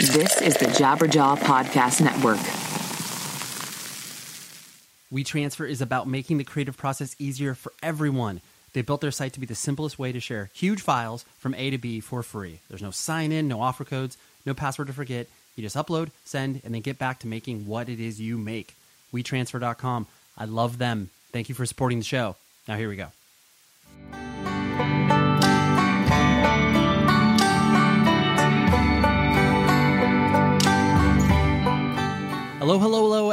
This is the Jabberjaw Podcast Network. WeTransfer is about making the creative process easier for everyone. They built their site to be the simplest way to share huge files from A to B for free. There's no sign in, no offer codes, no password to forget. You just upload, send, and then get back to making what it is you make. WeTransfer.com. I love them. Thank you for supporting the show. Now, here we go.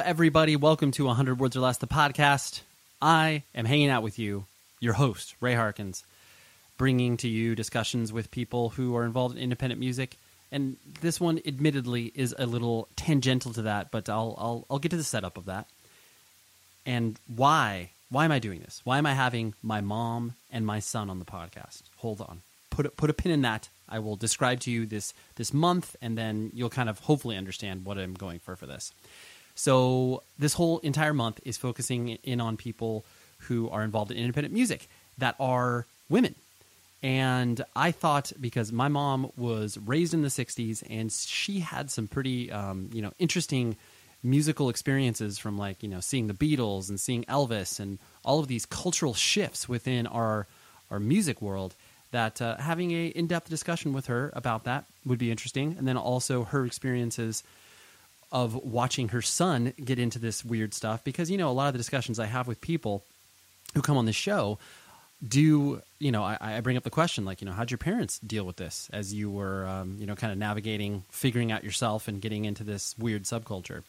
Everybody. Welcome to 100 Words or Less, the podcast. I am hanging out with you, your host, Ray Harkins, bringing to you discussions with people who are involved in independent music. And this one, admittedly, is a little tangential to that, but I'll, I'll, I'll get to the setup of that. And why? Why am I doing this? Why am I having my mom and my son on the podcast? Hold on. Put a, put a pin in that. I will describe to you this this month, and then you'll kind of hopefully understand what I'm going for for this. So this whole entire month is focusing in on people who are involved in independent music that are women. And I thought because my mom was raised in the '60s and she had some pretty, um, you know, interesting musical experiences from like you know seeing the Beatles and seeing Elvis and all of these cultural shifts within our our music world that uh, having a in-depth discussion with her about that would be interesting and then also her experiences of watching her son get into this weird stuff because you know a lot of the discussions i have with people who come on the show do you know I, I bring up the question like you know how'd your parents deal with this as you were um, you know kind of navigating figuring out yourself and getting into this weird subculture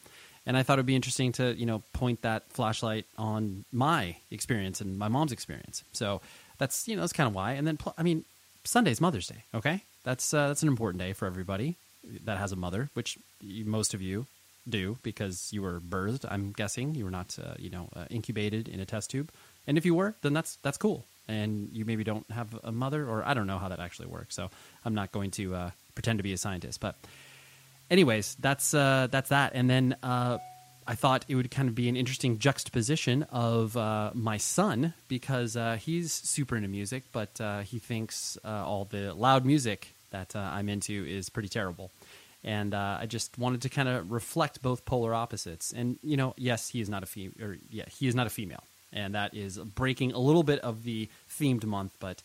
and i thought it'd be interesting to you know point that flashlight on my experience and my mom's experience so that's you know that's kind of why. And then I mean, Sunday's Mother's Day. Okay, that's uh, that's an important day for everybody that has a mother, which most of you do because you were birthed. I'm guessing you were not uh, you know uh, incubated in a test tube. And if you were, then that's that's cool. And you maybe don't have a mother, or I don't know how that actually works. So I'm not going to uh, pretend to be a scientist. But anyways, that's uh, that's that. And then uh, I thought it would kind of be an interesting juxtaposition of uh, my son because he's super into music, but he thinks all the loud music that I'm into is pretty terrible. And uh, I just wanted to kind of reflect both polar opposites. And you know, yes, he is not a female, or yeah, he is not a female, and that is breaking a little bit of the themed month, but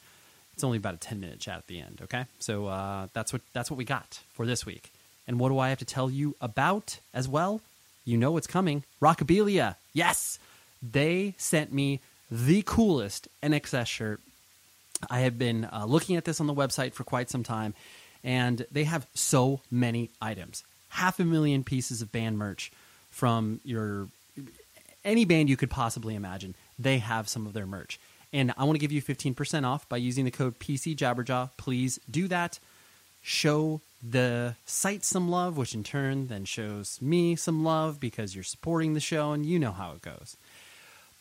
it's only about a ten minute chat at the end. Okay, so that's what that's what we got for this week. And what do I have to tell you about as well? you know what's coming. Rockabilia. Yes. They sent me the coolest INXS shirt. I have been uh, looking at this on the website for quite some time. And they have so many items, half a million pieces of band merch from your any band you could possibly imagine. They have some of their merch, and I want to give you fifteen percent off by using the code PC Jabberjaw. Please do that. Show the site some love, which in turn then shows me some love because you're supporting the show, and you know how it goes.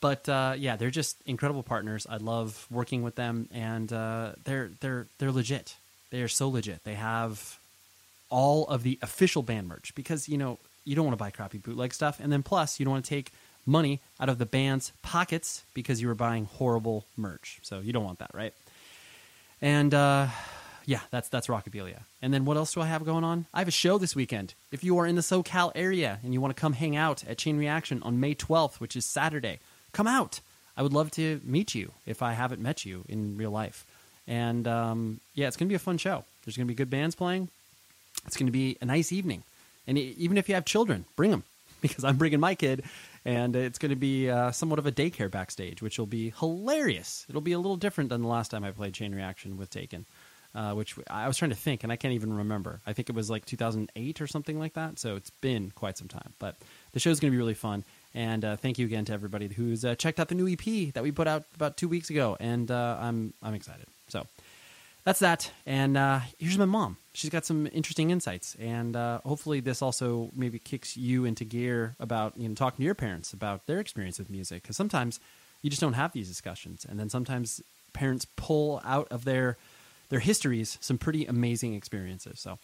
But uh, yeah, they're just incredible partners. I love working with them, and uh, they're they're they're legit. They are so legit. They have all of the official band merch because you know you don't want to buy crappy bootleg stuff, and then plus you don't want to take money out of the band's pockets because you were buying horrible merch. So you don't want that, right? And uh, yeah, that's that's Rockabilia. And then what else do I have going on? I have a show this weekend. If you are in the SoCal area and you want to come hang out at Chain Reaction on May 12th, which is Saturday, come out. I would love to meet you if I haven't met you in real life. And um, yeah, it's going to be a fun show. There's going to be good bands playing. It's going to be a nice evening. And even if you have children, bring them because I'm bringing my kid. And it's going to be uh, somewhat of a daycare backstage, which will be hilarious. It'll be a little different than the last time I played Chain Reaction with Taken, uh, which I was trying to think, and I can't even remember. I think it was like 2008 or something like that. So it's been quite some time. But the show's going to be really fun. And uh, thank you again to everybody who's uh, checked out the new EP that we put out about two weeks ago. And uh, I'm I'm excited. So that's that. And uh, here's my mom. She's got some interesting insights, and uh, hopefully this also maybe kicks you into gear about you know talking to your parents about their experience with music. Because sometimes you just don't have these discussions, and then sometimes parents pull out of their their histories some pretty amazing experiences. So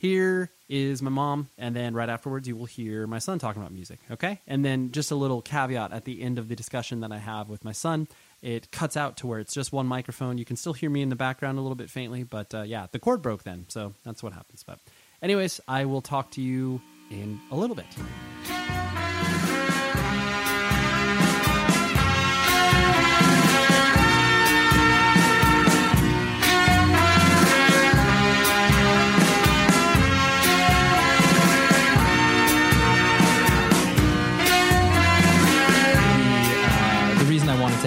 here is my mom, and then right afterwards you will hear my son talking about music. Okay, and then just a little caveat at the end of the discussion that I have with my son it cuts out to where it's just one microphone. You can still hear me in the background a little bit faintly, but uh, yeah, the cord broke then, so that's what happens. But, anyways, I will talk to you in a little bit.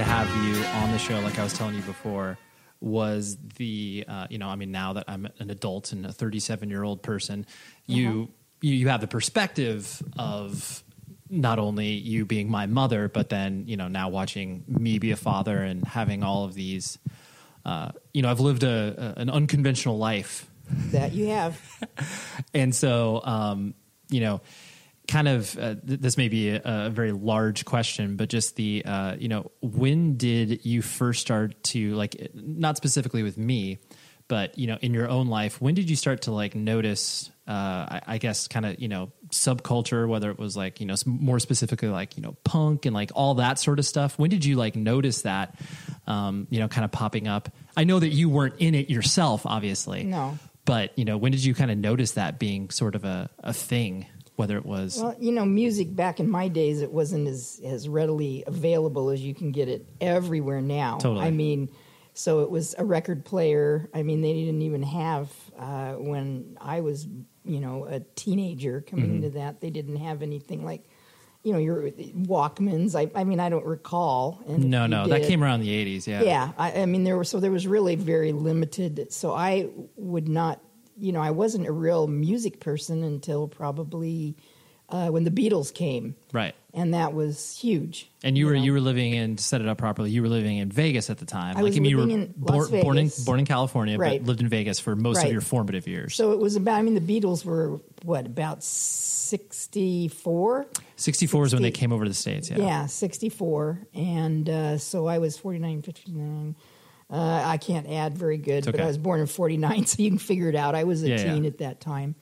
To have you on the show, like I was telling you before, was the uh, you know I mean now that I'm an adult and a 37 year old person, you you you have the perspective of not only you being my mother, but then you know now watching me be a father and having all of these. Uh, you know, I've lived a, a an unconventional life That you have. and so um, you know kind of uh, th- this may be a, a very large question but just the uh, you know when did you first start to like not specifically with me but you know in your own life when did you start to like notice uh, I, I guess kind of you know subculture whether it was like you know more specifically like you know punk and like all that sort of stuff? When did you like notice that um, you know kind of popping up? I know that you weren't in it yourself obviously. No. but you know when did you kind of notice that being sort of a, a thing whether it was Well, you know, music back in my days, it wasn't as, as readily available as you can get it everywhere now. Totally. I mean, so it was a record player. I mean, they didn't even have, uh, when I was, you know, a teenager coming Mm-hmm. into that, they didn't have anything like, you know, your Walkmans. I, I mean, I don't recall. And no no that came around the 80s yeah yeah I, I mean there was so there was really very limited so i would not you know i wasn't a real music person until probably uh, when the beatles came. Right. And that was huge and you were know. you were living in to set it up properly you were living in vegas at the time. I was mean, you were living in born, born in born in california Right. but lived in vegas for most of your formative years. So it was about i mean the beatles were what about 64 64 is when they came over to the states yeah. Yeah 64 and uh, so i was 49 59 uh, i can't add very good but i was born in 49 so you can figure it out. I was a Yeah, yeah. teen at that time.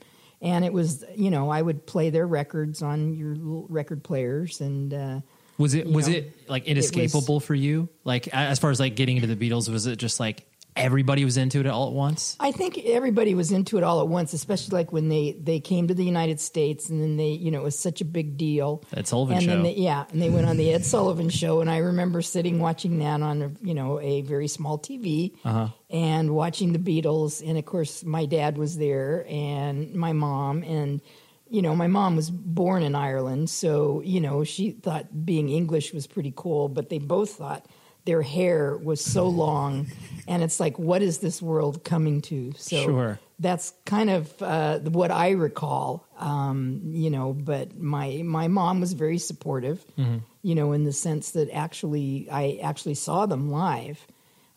And it was you know i would play their records on your little record players and uh, was it was know, it like it was- inescapable for you? Like as far as like getting into the beatles was it just like everybody was into it all at once I think everybody was into it all at once, especially like when they they came to the United States, and then they, you know, it was such a big deal. Ed Sullivan and show. Then they, yeah, and they went on the Ed Sullivan show, and I remember sitting watching that on a you know a very small TV, Uh-huh. and watching the Beatles, and of course my dad was there, and my mom, and you know my mom was born in Ireland, so you know she thought being English was pretty cool, but they both thought their hair was so long, and it's like, what is this world coming to? So Sure. that's kind of uh, what I recall, um, you know. But my my mom was very supportive, Mm-hmm. you know, in the sense that actually I actually saw them live.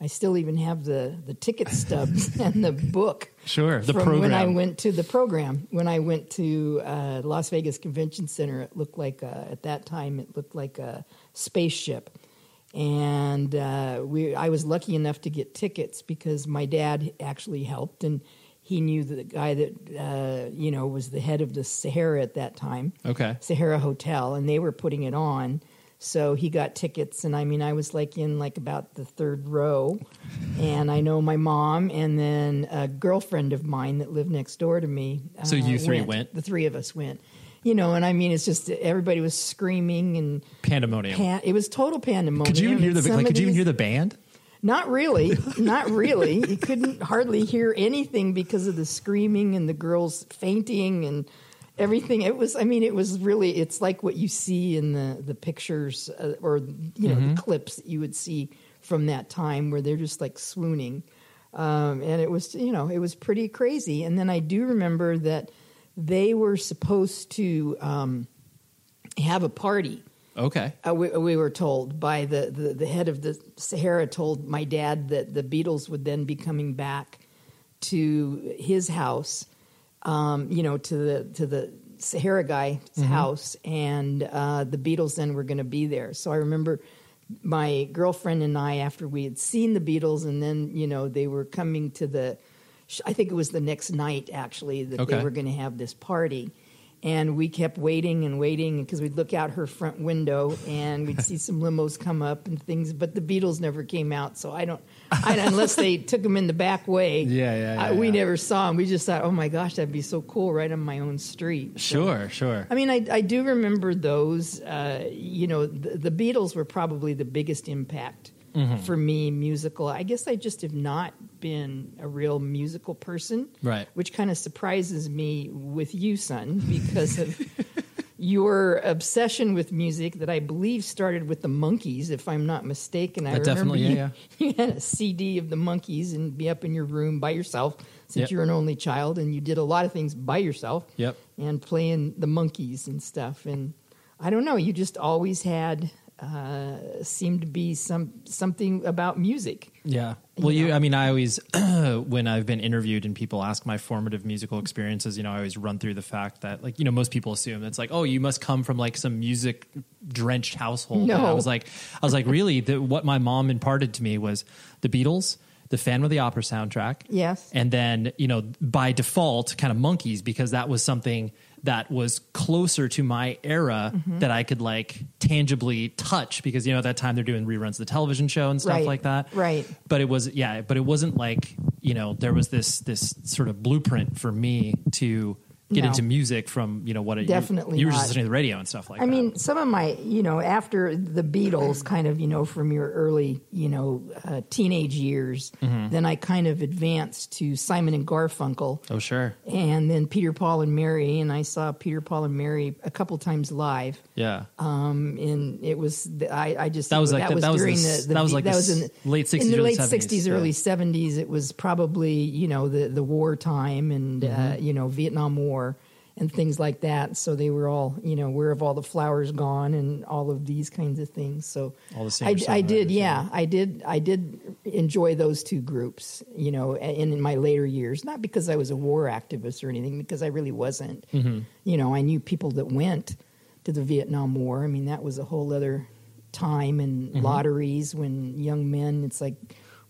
I still even have the the ticket stubs and the book. Sure, the from when I went to the program. When I went to uh, Las Vegas Convention Center, it looked like a, at that time it looked like a spaceship. And uh, we, I was lucky enough to get tickets because my dad actually helped, and he knew the guy that uh, you know was the head of the Sahara at that time. Okay. Sahara Hotel, and they were putting it on. So he got tickets, and I mean, I was like in like about the third row, and I know my mom, and then a girlfriend of mine that lived next door to me. uh, So you three went? The three of us went. You know, and I mean, it's just everybody was screaming and Pandemonium. pan- it was total pandemonium. could you even hear the like? of Could you even hear the band? not really, not really. You couldn't hardly hear anything because of the screaming and the girls fainting and everything. It was, I mean, it was really. It's like what you see in the the pictures uh, or you know the clips that you would see from that time where they're just like swooning. Um, and it was, you know, it was pretty crazy. And then I do remember that they were supposed to um, have a party Okay. uh, we, we were told by the, the, the head of the Sahara told my dad that the Beatles would then be coming back to his house, um, you know, to the to the Sahara guy's house, and uh, the Beatles then were going to be there. So I remember my girlfriend and I, after we had seen the Beatles, and then you know they were coming to the, I think it was the next night actually that Okay. they were going to have this party. And we kept waiting and waiting because we'd look out her front window and we'd see some limos come up and things, but the Beatles never came out. So I don't, I, unless they took them in the back way. Yeah, yeah, I- yeah, we yeah. never saw them. We just thought, oh my gosh, that'd be so cool right on my own street. So- Sure. Sure. I mean, I, I do remember those. Uh, you know, the, the Beatles were probably the biggest impact Mm-hmm. for me musical. I guess I just have not been a real musical person, Right. Which kind of surprises me with you, son, because of your obsession with music that I believe started with the Monkees, if I'm not mistaken. I That remember definitely- yeah, you, you had a CD of the Monkees and be up in your room by yourself since Yep. you're an only child, and you did a lot of things by yourself Yep. and playing the Monkees and stuff. And I don't know, you just always had uh, seemed to be some something about music. Yeah. Well, you, know? I mean, I always, when I've been interviewed and people ask my formative musical experiences, you know, I always run through the fact that, like, you know, most people assume it's like, oh, you must come from like some music drenched household. No. And I was like, I was like, really, the, what my mom imparted to me was the Beatles, the Phantom of the Opera soundtrack. Yes. And then, you know, by default, kind of Monkees, because that was something that was closer to my era Mm-hmm. that I could like tangibly touch because, you know, at that time they're doing reruns of the television show and stuff Right. like that Right. but it was yeah but it wasn't like you know there was this this sort of blueprint for me to get No. into music from you know what it, Definitely you, you were just listening to the radio and stuff like I that mean, some of my, you know, after the Beatles, kind of, you know, from your early, you know, uh, teenage years, Mm-hmm. then I kind of advanced to Simon and Garfunkel. oh sure And then Peter, Paul, and Mary, and I saw Peter, Paul, and Mary a couple times live. yeah Um, and it was I, I just That was like that the- was that was during the the, the that was like that was in late 60s, in the late sixties, early yeah. seventies. It was probably you know the the war time and uh, Mm-hmm. you know Vietnam War and things like that. So they were all you know where have all the flowers gone and all of these kinds of things. So All the I, I did, yeah, I did, I did enjoy those two groups. You know, in, in my later years, not because I was a war activist or anything, because I really wasn't. Mm-hmm. You know, I knew people that went to the Vietnam War. I mean, that was a whole other time and Mm-hmm. lotteries when young men, it's like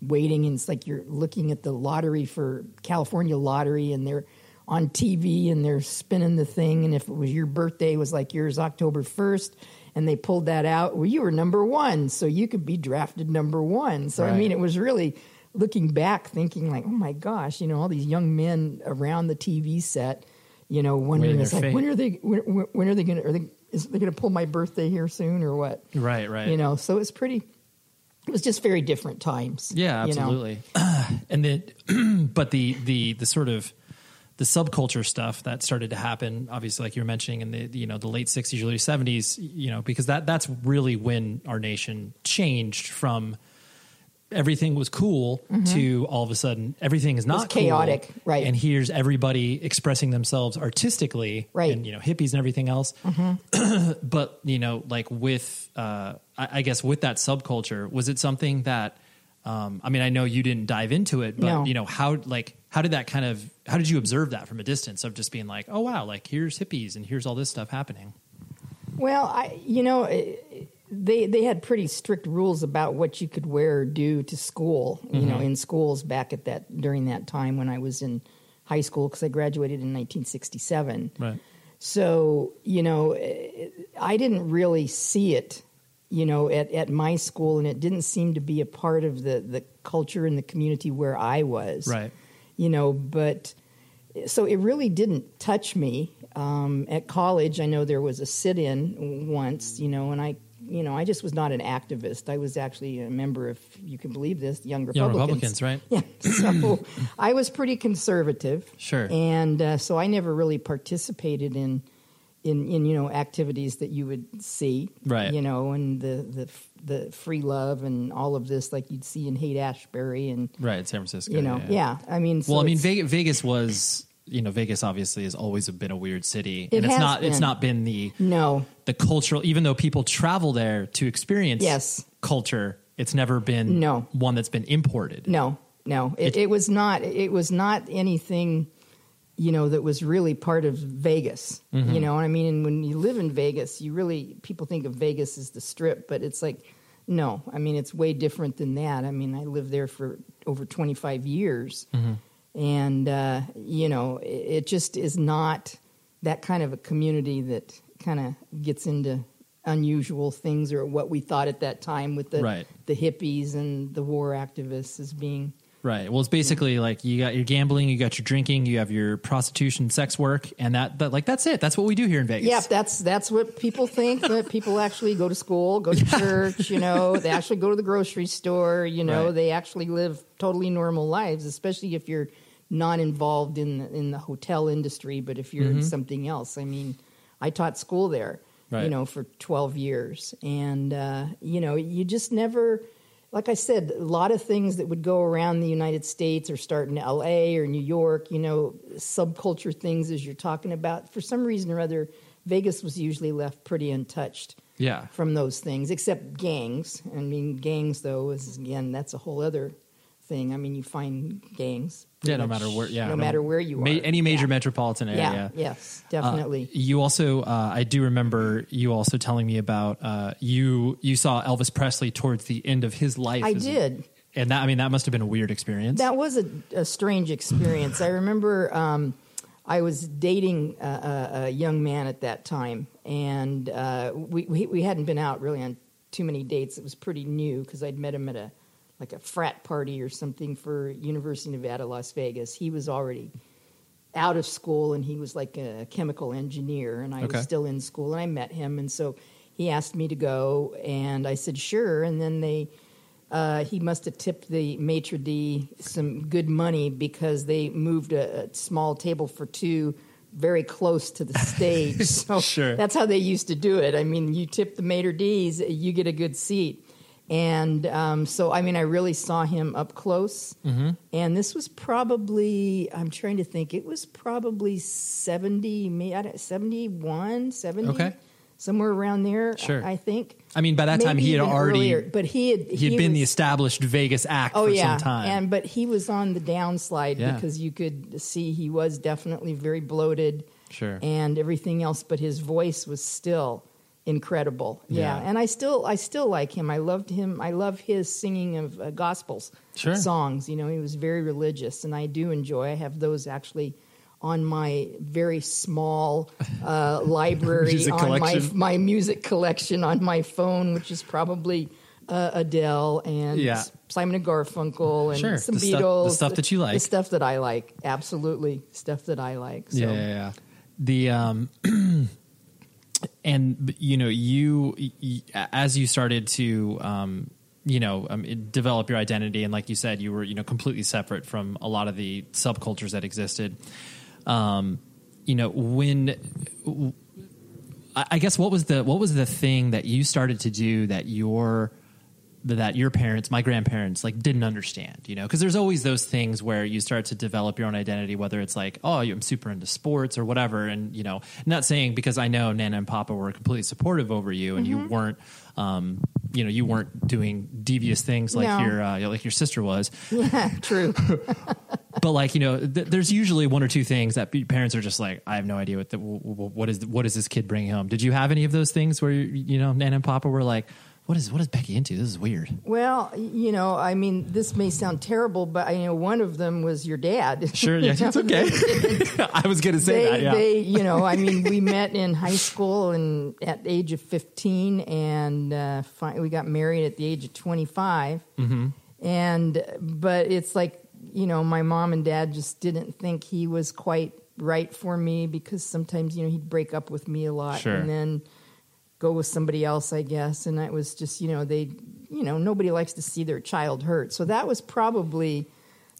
waiting and it's like you're looking at the lottery for California lottery and they're on TV and they're spinning the thing. And if it was your birthday, it was like yours October 1st and they pulled that out, well, you were number one. So you could be drafted number one. So, I mean, it was really looking back thinking like, oh my gosh, you know, all these young men around the TV set, you know, wondering, it's like, fate. when are they, when, when- are they going to, are they, is they going to pull my birthday here soon or what? right right You know, so it's pretty, it was just very different times. yeah you know? absolutely and then but the the the sort of the subculture stuff that started to happen. Obviously, like you were mentioning in the you know the late '60s, early '70s. You know, because that that's really when our nation changed from everything was cool to all of a sudden everything is not cool. Mm-hmm. chaotic, right. And here's everybody expressing themselves artistically, Right. And you know hippies and everything else. Mm-hmm. but you know, like with uh, I, I guess with that subculture, was it something that? Um, I mean, I know you didn't dive into it, but No. you know how like how did that kind of how did you observe that from a distance of just being like, oh wow, like here's hippies and here's all this stuff happening. Well, I, you know, eh, they they had pretty strict rules about what you could wear or do to school. You know, in schools back at that during that time when I was in high school because I graduated in 1967. Right. So you know, eh, I didn't really see it. You know, at, at my school, and it didn't seem to be a part of the, the culture and the community where I was. Right. You know, but so it really didn't touch me. Um, at college, I know there was a sit-in once, you know, and I, you know, I just was not an activist. I was actually a member of, you can believe this, Young Republicans. Young Republicans. Republicans, right? Yeah. So I was pretty conservative. Sure. And uh, so I never really participated in, in, in, you know, activities that you would see. Right. You know, and the, the, the free love and all of this like you'd see in Haight Ashbury and, Right, San Francisco. you know, yeah. I mean, so well, I mean, Vegas, Vegas was, you know, Vegas obviously has always been a weird city, It and it's has not. It's been. not been the no. the cultural. Even though people travel there to experience Yes. culture, it's never been No. one that's been imported. No, no, it, It- it was not. It was not anything, you know, that was really part of Vegas. Mm-hmm. You know, I mean, and when you live in Vegas, you really people think of Vegas as the Strip, but it's like, no, I mean, it's way different than that. I mean, I lived there for over twenty five years, and uh, you know, it, it just is not that kind of a community that kind of gets into unusual things or what we thought at that time with the Right. the hippies and the war activists as being Right. Well, it's basically like you got your gambling, you got your drinking, you have your prostitution, sex work, and that, that like that's it. That's what we do here in Vegas. yeah that's that's what people think but people actually go to school go to church you know they actually go to the grocery store you know Right. they actually live totally normal lives especially if you're not involved in the, in the hotel industry but if you're in something else i mean i taught school there Mm-hmm. Right. you know for 12 years and uh, you know you just never like I said, a lot of things that would go around the United States or start in LA or New York, you know, subculture things as you're talking about, for some reason or other, Vegas was usually left pretty untouched Yeah. from those things, except gangs. I mean, gangs, though, is again, that's a whole other thing. I mean, you find gangs. Yeah. No matter where. Yeah. No, matter where you ma- are. Any major Yeah. metropolitan area. Yeah, yes, definitely. Uh, you also, uh, I do remember you also telling me about uh, you. You saw Elvis Presley towards the end of his life. I did. and that I mean that must have been a weird experience. That was a, a strange experience. I remember um, I was dating a, a, a young man at that time, and uh, we, we we hadn't been out really on too many dates. It was pretty new because I'd met him at a like a frat party or something for University of Nevada, Las Vegas. He was already out of school and he was like a chemical engineer and I Okay. was still in school and I met him and so he asked me to go and I said sure and then they uh, he must have tipped the maitre d some good money because they moved a, a small table for two very close to the stage so Sure. that's how they used to do it I mean you tip the maitre d's you get a good seat and um, so I mean I really saw him up close Mm-hmm. and this was probably, I'm trying to think, it was probably 70, may- I don't- 71, 70, Okay. somewhere around there, Sure. I, I think. I mean, by that time he had already earlier, but he had, he had been the established Vegas act Oh for yeah, some time. and but he was on the downslide Yeah. because you could see he was definitely very bloated, Sure. and everything else. But his voice was still incredible. Yeah. Yeah. and I still I still like him. I loved him. I love his singing of uh, gospels Sure. songs. You know, he was very religious, and I do enjoy. I have those actually on my very small uh, library Music on my collection. my music collection on my phone, which is probably uh, Adele and Yeah. Simon and Garfunkel and Sure, some the stuff- Beatles. the stuff that you like. the stuff that I like, absolutely stuff that I like. So. Yeah, yeah, yeah. The um, and you know, you y- as you started to um, you know, um, develop your identity, and like you said, you were you know completely separate from a lot of the subcultures that existed. um, you know, when I guess what was the what was the thing that you started to do that your that your parents, my grandparents, like didn't understand, you know, because there's always those things where you start to develop your own identity, whether it's like, oh, I'm super into sports or whatever, and you know, not saying because I know Nana and Papa were completely supportive over you, and you weren't, um, you know, you weren't doing devious things like No. your uh, like your sister was, Yeah, true. but like you know, th- there's usually one or two things that parents are just like, I have no idea what the, what is what is this kid bringing home. Did you have any of those things where you, you know Nana and Papa were like, what is what is Becky into? This is weird. Well, you know, I mean, this may sound terrible, but I know one of them was your dad. Sure, yeah, it's okay. I was going to say they, that. Yeah. they, you know, I mean, we met in high school and at the age of 15, and uh, fi- we got married at the age of 25. Mm-hmm. And, but it's like, you know, my mom and dad just didn't think he was quite right for me because sometimes, you know, he'd break up with me a lot Sure. and then go with somebody else, I guess. And that was just, you know, they, you know, nobody likes to see their child hurt. So that was probably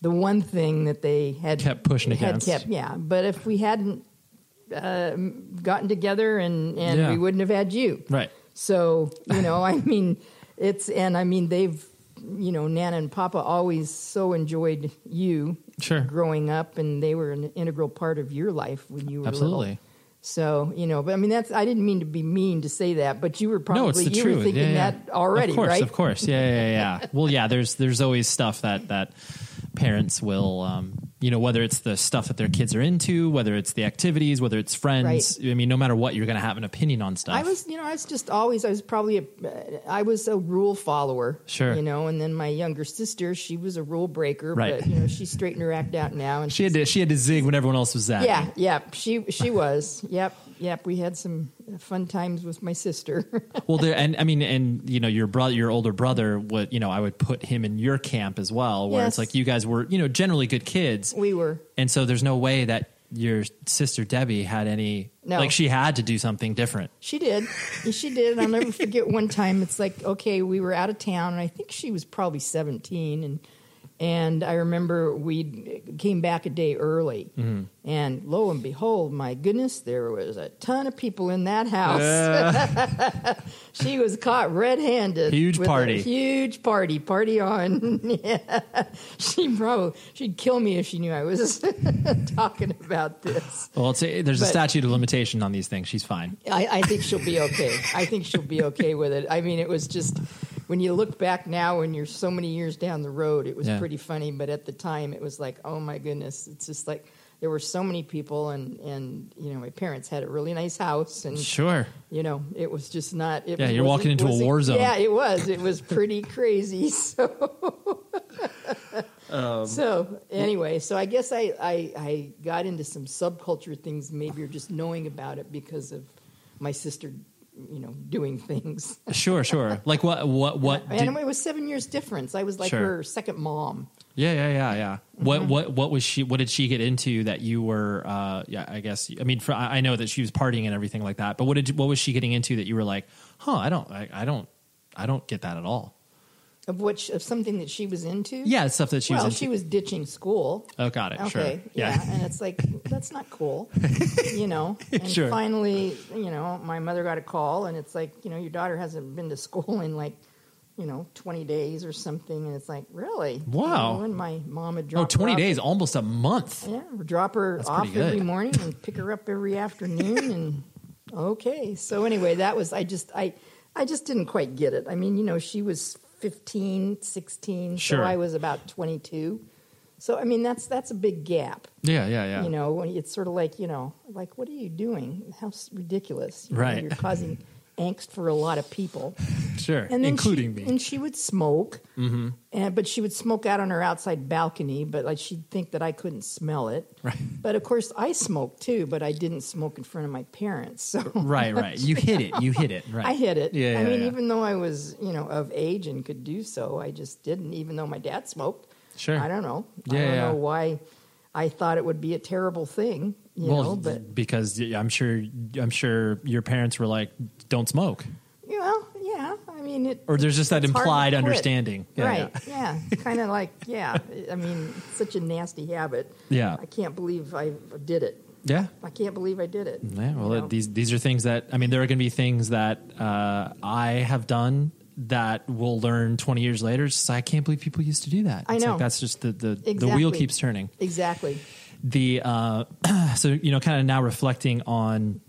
the one thing that they had Kept pushing had against. kept yeah but if we hadn't uh, gotten together and and Yeah. we wouldn't have had you right. so you know i mean it's and i mean they've you know nana and papa always so enjoyed you Sure. growing up and they were an integral part of your life when you were Absolutely. little so you know but i mean that's i didn't mean to be mean to say that but you were probably no, you truth. were thinking yeah, yeah. that already of course, right Of course, yeah, yeah, yeah. well, yeah. There's there's always stuff that that parents will, um, you know, whether it's the stuff that their kids are into, whether it's the activities, whether it's friends. I mean, no matter what, you're going to have an opinion on stuff. I was, you know, I was just always, I was probably a, I was a rule follower. Sure. You know, and then my younger sister, she was a rule breaker, Right. but you know, she straightened her act out now, and she had to she had to zig when everyone else was zagging. yeah, yeah, she she was, yep, yep. We had some fun times with my sister. Well, there, and I mean, and you know, your brother, your older brother, would you know, I would put him in your camp as well, where it's like you guys were, you know, generally good kids, we were. and so there's no way that your sister Debbie had any, No. like she had to do something different. She did. She did. I'll never forget one time. It's like, okay, we were out of town, and I think she was probably 17. And and I remember we came back a day early. Mm-hmm. And lo and behold, my goodness, there was a ton of people in that house. she was caught red handed. Huge party. huge party. Party on. yeah. She probably, she'd kill me if she knew I was talking about this. Well, it's a, there's a statute of limitation on these things. She's fine. I, I think she'll be okay. I think she'll be okay with it. I mean, it was just when you look back now, and you're so many years down the road, it was Yeah. pretty funny. But at the time, it was like, oh my goodness, it's just like there were so many people, and and you know, my parents had a really nice house, and Sure. you know, it was just not. It Yeah, was- you're walking wasn't- into a war zone. Yeah, it was. It was pretty crazy. So. Um, so anyway, so I guess I, I I got into some subculture things, maybe or just knowing about it because of my sister, you know, doing things. Sure, sure. Like what, what, what? Did, and it was seven years difference. I was like Sure. her second mom. yeah, yeah, yeah, yeah. What, Mm-hmm. what, what was she? What did she get into that you were? Uh, yeah, I guess. I mean, for, I I know that she was partying and everything like that. But what did, what was she getting into that you were like, huh? I don't, I, I don't, I don't get that at all. Of which of something that she was into. Yeah, stuff that she well, was into. she was ditching school. oh, got it. Sure. Okay, yeah. and it's like that's not cool, you know. And Sure. finally, you know, my mother got a call, and it's like, you know, your daughter hasn't been to school in like, you know, twenty days or something, and it's like, really? Wow. You know, and my mom had Oh, dropped her 20 off- days, almost a month. Yeah, drop her That's off every morning and pick her up every afternoon, and okay. So anyway, that was I just I I just didn't quite get it. I mean, you know, she was 15, 16, Sure. so I was about twenty two. So I mean, that's that's a big gap. Yeah, yeah, yeah. You know, it's sort of like you know, like what are you doing? How ridiculous! You know, Right. you're causing angst for a lot of people. sure. And Including she, me. And she would smoke, mm-hmm. and but she would smoke out on her outside balcony. But like she'd think that I couldn't smell it. Right. But of course, I smoked too, but I didn't smoke in front of my parents. So right, right. You hit it. You hit it. Right. I hit it. Yeah, I yeah, mean, yeah. even though I was you know of age and could do so, I just didn't. Even though my dad smoked. Sure. I don't know. I don't yeah. know why. I thought it would be a terrible thing. You well, know, but because I'm sure, I'm sure your parents were like, "Don't smoke." Well, yeah. I mean, it. Or there's just that it's implied understanding. Yeah, right? Yeah, kind of like yeah. I mean, it's such a nasty habit. Yeah. I can't believe I did it. Yeah. I can't believe I did it. Yeah, well, you know? these these are things that I mean, there are going to be things that uh, I have done that we'll learn 20 years later. It's just, I can't believe people used to do that. I know. like that's just the the, the wheel keeps turning. exactly. The uh, so you know, kind of now reflecting on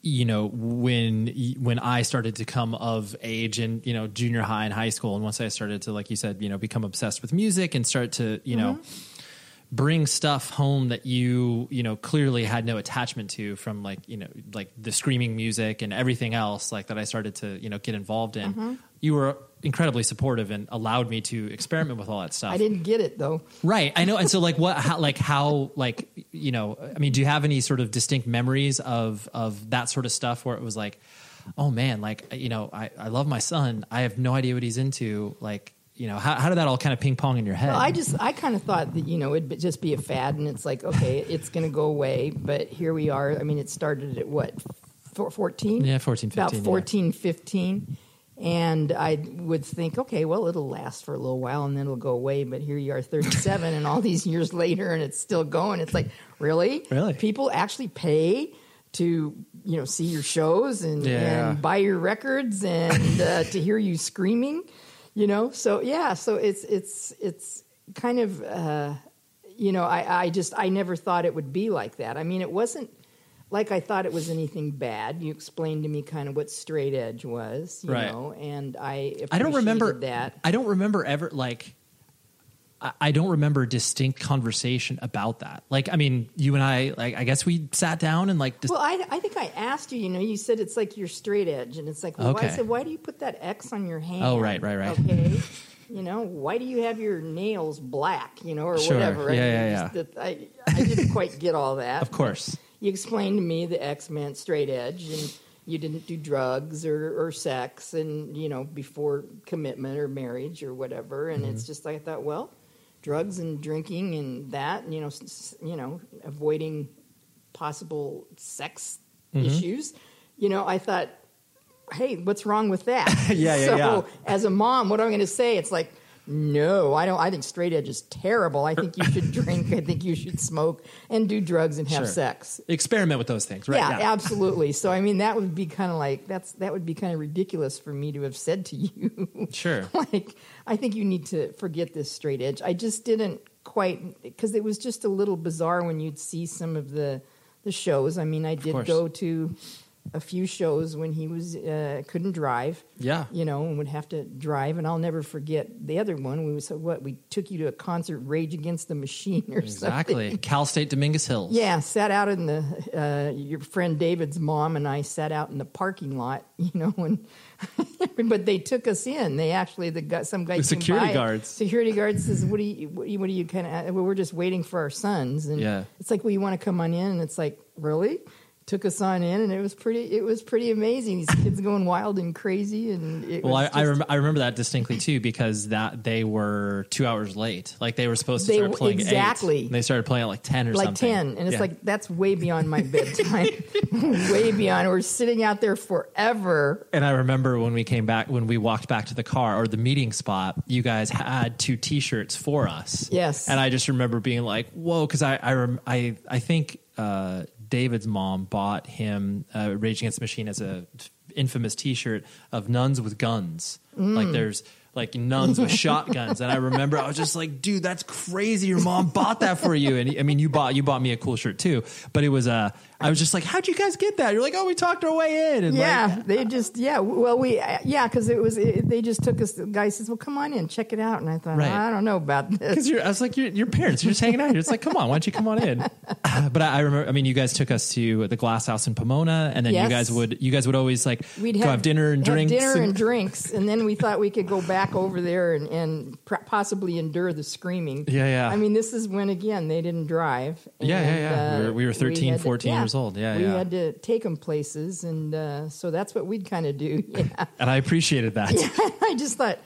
you know when when I started to come of age in you know junior high and high school, and once I started to like you said, you know, become obsessed with music and start to you know bring stuff home that you you know clearly had no attachment to from like you know like the screaming music and everything else like that I started to you know get involved in. Mm-hmm. You were incredibly supportive and allowed me to experiment with all that stuff. I didn't get it though. Right. I know. And so like what, how, like how, like, you know, I mean, do you have any sort of distinct memories of, of that sort of stuff where it was like, oh man, like, you know, I, I love my son. I have no idea what he's into. Like, you know, how, how did that all kind of ping pong in your head? Well, I just I kind of thought that you know it'd just be a fad, and it's like okay, it's going to go away. But here we are. I mean, it started at what 14? Yeah, 14, 15, About yeah. 15. And I would think, okay, well, it'll last for a little while and then it'll go away. But here you are, 37, and all these years later, and it's still going. It's like, really? Really? People actually pay to, you know, see your shows and, Yeah. and buy your records and uh, to hear you screaming, you know? So, yeah, so it's, it's, it's kind of, uh, you know, I, I just, I never thought it would be like that. I mean, it wasn't like I thought it was anything bad. You explained to me kind of what straight edge was, you Right. know, and I I don't remember that. I don't remember ever like. I- don't remember a distinct conversation about that. Like, I mean, you and I, like, I guess we sat down and like, dis- Well, I, I think I asked you. You know, you said it's like your straight edge, and it's like, well, Okay. I said, why do you put that X on your hand? Oh, right, right, right. Okay, you know, why do you have your nails black? You know, or Sure. whatever. Yeah, yeah, just I, I didn't quite get all that. of course. you explained to me the X meant straight edge, and you didn't do drugs or, or sex, and you know, before commitment or marriage or whatever. And Mm-hmm. it's just like I thought, well, drugs and drinking and that, you know, you know, avoiding possible sex Mm-hmm. issues. You know, I thought, hey, what's wrong with that? Yeah, yeah, so, yeah. as a mom, what am I going to say? It's like, no, I don't. I think straight edge is terrible. I think you should drink. I think you should smoke and do drugs and have Sure. sex. Experiment with those things, right? Yeah, absolutely. So I mean, that would be kind of like that's that would be kind of ridiculous for me to have said to you. Sure. like, I think you need to forget this straight edge. I just didn't quite because it was just a little bizarre when you'd see some of the the shows. I mean, I did go to a few shows when he was uh, couldn't drive. Yeah. you know, and would have to drive. And I'll never forget the other one. We was what we took you to a concert, Rage Against the Machine, or something. Exactly. something. Cal State Dominguez Hills. Yeah, sat out in the uh, your friend David's mom and I sat out in the parking lot, you know, and but they took us in. They actually the got some guy The security guards. Security guards says, "What do you? What do you? You kind of? Well, we're just waiting for our sons." And Yeah. it's like, "Well, you want to come on in?" And it's like, "Really?" Took us on in, and it was pretty. It was pretty amazing. These kids going wild and crazy, and it Well, I, was I, just- rem- I remember that distinctly too because that they were two hours late. Like they were supposed to They start playing exactly. eight. And they started playing at like ten or something. like something. 10 and it's Yeah. like that's way beyond my bedtime way beyond we're sitting out there forever And I remember when we came back, when we walked back to the car or the meeting spot, you guys had two T-shirts for us. Yes. and I just remember being like, "Whoa!" Because I, I, rem- I, I think uh, David's mom bought him uh, Rage Against the Machine as a infamous T-shirt of nuns with guns. Mm. Like there's like nuns with shotguns, and I remember I was just like, "Dude, that's crazy! Your mom bought that for you." And I mean, you bought you bought me a cool shirt too, but it was uh, I was just like, "How'd you guys get that?" You're like, "Oh, we talked our way in." And yeah like, they just yeah well we yeah because it was it, they just took us the guy says well come on in check it out and i thought Right. i don't know about this Because I was like, your your parents, you're just hanging out here. It's like, come on, why don't you come on in? But I, I remember, I mean, you guys took us to the Glass House in Pomona, and then you guys would, you guys would always like We'd go have, dinner and have drinks. dinner and and- drinks, and then we thought we could go back over there and, and pr- possibly endure the screaming. Yeah, yeah. I mean, this is when again they didn't drive. Yeah, yeah, yeah. uh, We were- we were 13, had to- 14 years old. Yeah, we yeah. had to take them places, and uh, so that's what we'd kind of do. Yeah, and I appreciated that. I just thought.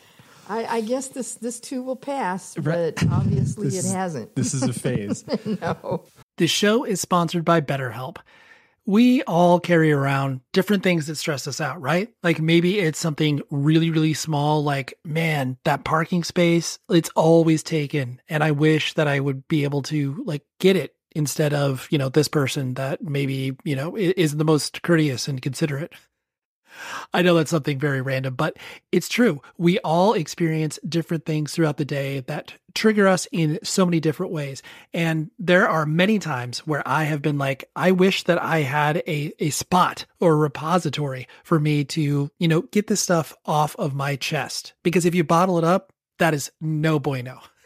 I, I guess this this too will pass, but obviously This it is- hasn't. This is a phase. no. This show is sponsored by BetterHelp. we all carry around different things that stress us out, right? Like maybe it's something really, really small, like, man, that parking space, it's always taken. And I wish that I would be able to like get it instead of, you know, this person that maybe, you know, is the most courteous and considerate. I know that's something very random, but it's true. We all experience different things throughout the day that trigger us in so many different ways. And there are many times where I have been like, I wish that I had a, a spot or a repository for me to, you know, get this stuff off of my chest. Because if you bottle it up, that is no bueno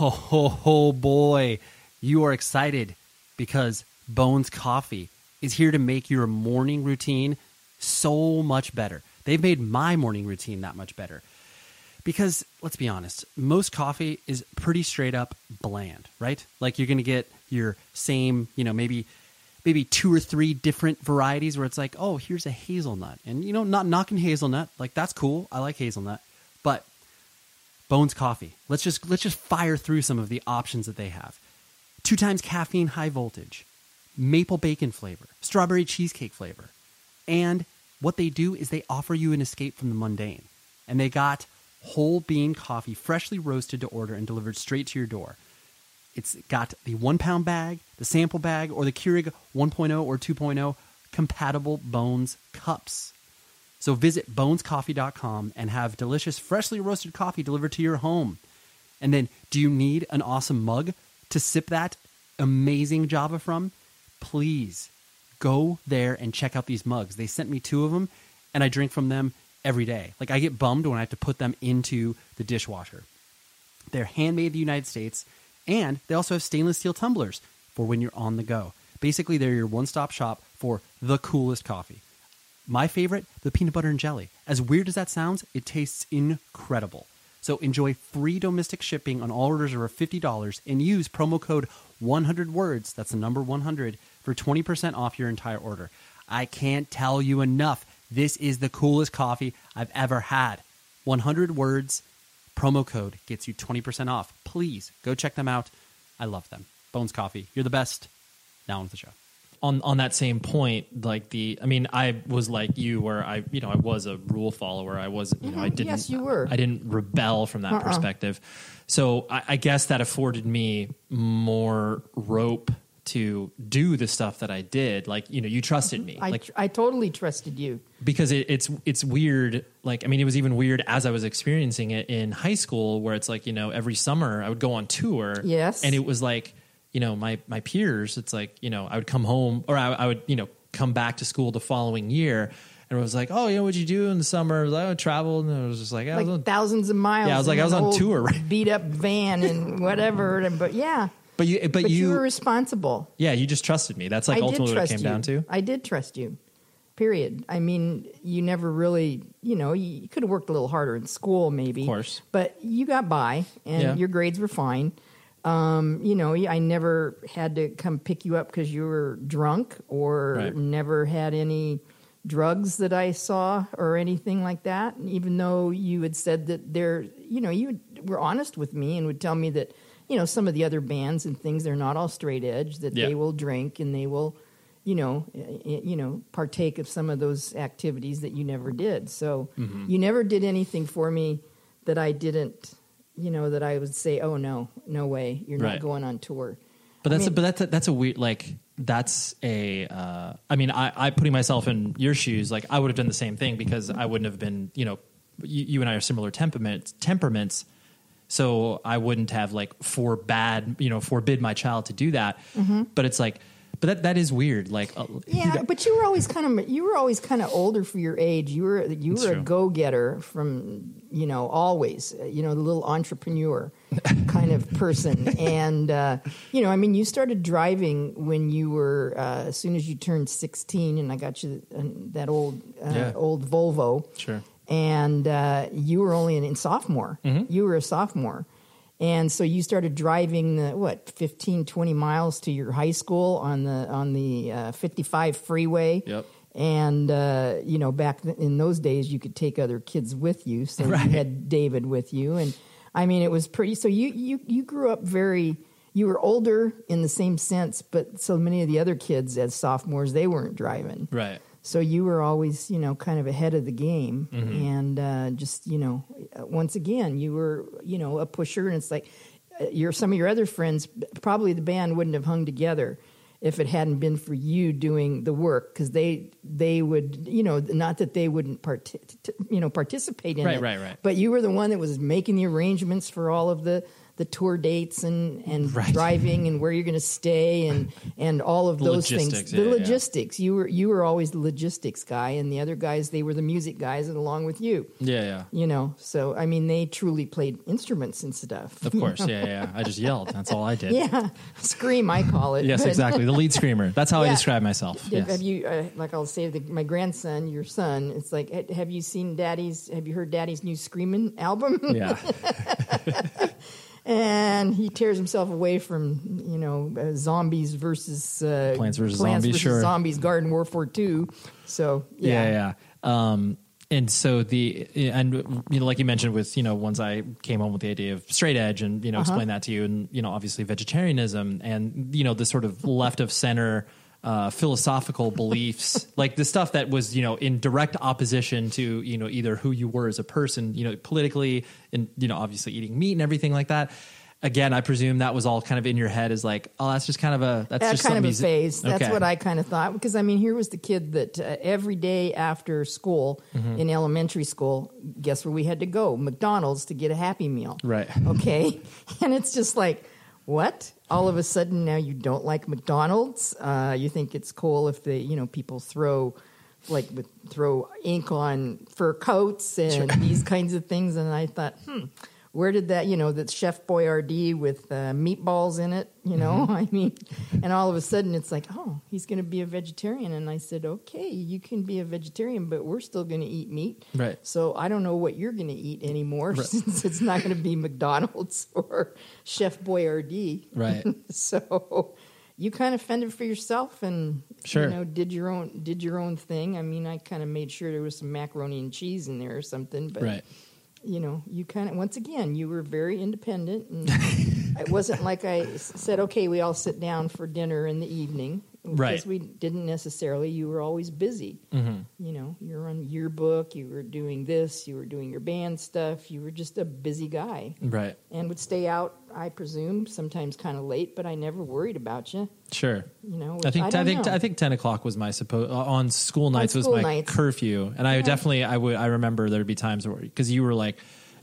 Oh, ho, boy, you are excited because Bones Coffee is here to make your morning routine so much better. They've made my morning routine that much better. Because let's be honest, most coffee is pretty straight up bland, right? Like you're going to get your same, you know, maybe maybe two or three different varieties where it's like, "Oh, here's a hazelnut." And you know, not knocking hazelnut, like that's cool. I like hazelnut. But Bones Coffee. Let's just let's just fire through some of the options that they have. Two times caffeine high voltage, maple bacon flavor, strawberry cheesecake flavor. And what they do is they offer you an escape from the mundane. And they got whole bean coffee freshly roasted to order and delivered straight to your door. It's got the one pound bag, the sample bag, or the Keurig 1.0 or 2.0 compatible Bones cups. So visit bonescoffee.com and have delicious, freshly roasted coffee delivered to your home. And then, do you need an awesome mug to sip that amazing Java from? Please go there and check out these mugs. They sent me two of them, and I drink from them every day. Like, I get bummed when I have to put them into the dishwasher. They're handmade in the United States, and they also have stainless steel tumblers for when you're on the go. Basically, they're your one stop shop for the coolest coffee. My favorite, the peanut butter and jelly. As weird as that sounds, it tastes incredible. So enjoy free domestic shipping on all orders over $50 and use promo code 100 words, that's the number 100, for 20% off your entire order. I can't tell you enough. This is the coolest coffee I've ever had. 100 words, promo code gets you 20% off. Please go check them out. I love them. Bones Coffee, you're the best. Now on with the show on on that same point, like the, I mean, I was like you, where I, you know, I was a rule follower. I was, you know, I mm-hmm. didn't. Yes, you were. I didn't rebel from that uh-uh. perspective. So I, I guess that afforded me more rope to do the stuff that I did. Like, you know, you trusted mm-hmm. me. I, like tr- I totally trusted you. because it, it's it's weird. Like, I mean, it was even weird as I was experiencing it in high school, where it's like, you know, every summer I would go on tour. Yes. and it was like, you know, my my peers. It's like, you know, I would come home, or I, I would, you know, come back to school the following year, and it was like, oh, you know, what'd you do in the summer? I was like, oh, I traveled, and it was just like, I was on- thousands of miles. Yeah, I was like, I was on tour, right? Beat up van and whatever. and- But yeah. but you, but, But, you, you, were responsible. yeah, you just trusted me. That's like I ultimately what it came you. down to. I did trust you. Period. I mean, you never really, you know, you, you could have worked a little harder in school, maybe. Of course. But you got by, and Yeah. your grades were fine. Um, you know, I never had to come pick you up because you were drunk, or Right. never had any drugs that I saw or anything like that. And Even though you had said that there, you know, you were honest with me and would tell me that, you know, some of the other bands and things they're not all straight edge. That Yeah. they will drink and they will, you know, you know, partake of some of those activities that you never did. So Mm-hmm. you never did anything for me that I didn't, you know, that I would say, oh no, no way, you're Right. not going on tour. But that's a, but that's a, that's a weird like that's a uh, I mean I I putting myself in your shoes like I would have done the same thing because I wouldn't have been you know you, you and I are similar temperaments temperaments so I wouldn't have like forbade you know forbid my child to do that but it's like but that that is weird like uh. Yeah, but you were always kind of you were always kind of older for your age. You were you were a go getter from you know always uh, you know the little entrepreneur kind of person, and uh, you know I mean you started driving when you were uh, as soon as you turned sixteen, and I got you uh, that old uh, Yeah. old Volvo. Sure. and uh, you were only in sophomore. Mm-hmm. You were a sophomore. And so you started driving the what 15 20 miles to your high school on the on the uh, 55 freeway. Yep. And uh, you know back in those days you could take other kids with you. So Right. you had David with you and I mean it was pretty so you you you grew up very you were older in the same sense but so many of the other kids as sophomores they weren't driving. right So you were always, you know, kind of ahead of the game, Mm-hmm. and uh, just, you know, once again, you were, you know, a pusher, and it's like uh, your some of your other friends, probably the band wouldn't have hung together if it hadn't been for you doing the work because they they would, you know, not that they wouldn't part, you know, participate in Right, it, right, right. but you were the one that was making the arrangements for all of the the tour dates and and Right. driving and where you're going to stay and and all of those things. logistics, the yeah, yeah. logistics. You were you were always the logistics guy and the other guys they were the music guys and along with you. Yeah yeah. You know so i mean they truly played instruments and stuff. Of course yeah yeah I just yelled. That's all I did. Yeah. Scream i call it. Yes but- exactly. The lead screamer. That's how I describe myself. Yes. Have you, uh, like I'll say, the, my grandson, your son? It's like, have you seen Daddy's? Have you heard Daddy's new Screaming album? yeah and he tears himself away from you know uh, zombies versus uh, Plants versus Zombies, sure. zombies Garden Warfare Two. So yeah, yeah, yeah. Um, and so the and you know, like you mentioned with you know, once I came home with the idea of straight edge and you know, Uh-huh. explain that to you, and you know, obviously vegetarianism and you know, the sort of left of center. Uh, philosophical beliefs, like the stuff that was, you know, in direct opposition to, you know, either who you were as a person, you know, politically, and you know, obviously eating meat and everything like that. Again, I presume that was all kind of in your head, is like, oh, that's just kind of a that's That just kind of a phase. That's Okay. what I kind of thought. Because I mean, here was the kid that uh, every day after school Mm-hmm. in elementary school, guess where we had to go? McDonald's to get a Happy Meal. Right. Okay, and it's just like, what? All of a sudden now you don't like McDonald's. Uh, you think it's cool if they, you know, people throw. Like with, throw ink on fur coats and these kinds of things, and I thought, hmm, where did that, you know, that Chef Boyardee with uh, meatballs in it, you know? Mm-hmm. I mean, and all of a sudden it's like, oh, he's going to be a vegetarian. And I said, okay, you can be a vegetarian, but we're still going to eat meat. Right. So I don't know what you're going to eat anymore since it's not going to be McDonald's or Chef Boyardee. Right. so you kind of fended for yourself and Sure. you know did your own did your own thing. I mean, I kind of made sure there was some macaroni and cheese in there or something, but right. You know, you kind of once again you were very independent, and it wasn't like I said, "Okay, we all sit down for dinner in the evening." Right. Because we didn't necessarily. You were always busy. Mm-hmm. You know, you were on yearbook. You were doing this. You were doing your band stuff. You were just a busy guy, Right. and would stay out. I presume sometimes kind of late, but I never worried about you. Sure. You know, I think I, I, think know. I think ten o'clock was my supposed on school nights was school my nights. curfew, and I definitely I would I remember there'd be times where because you were like,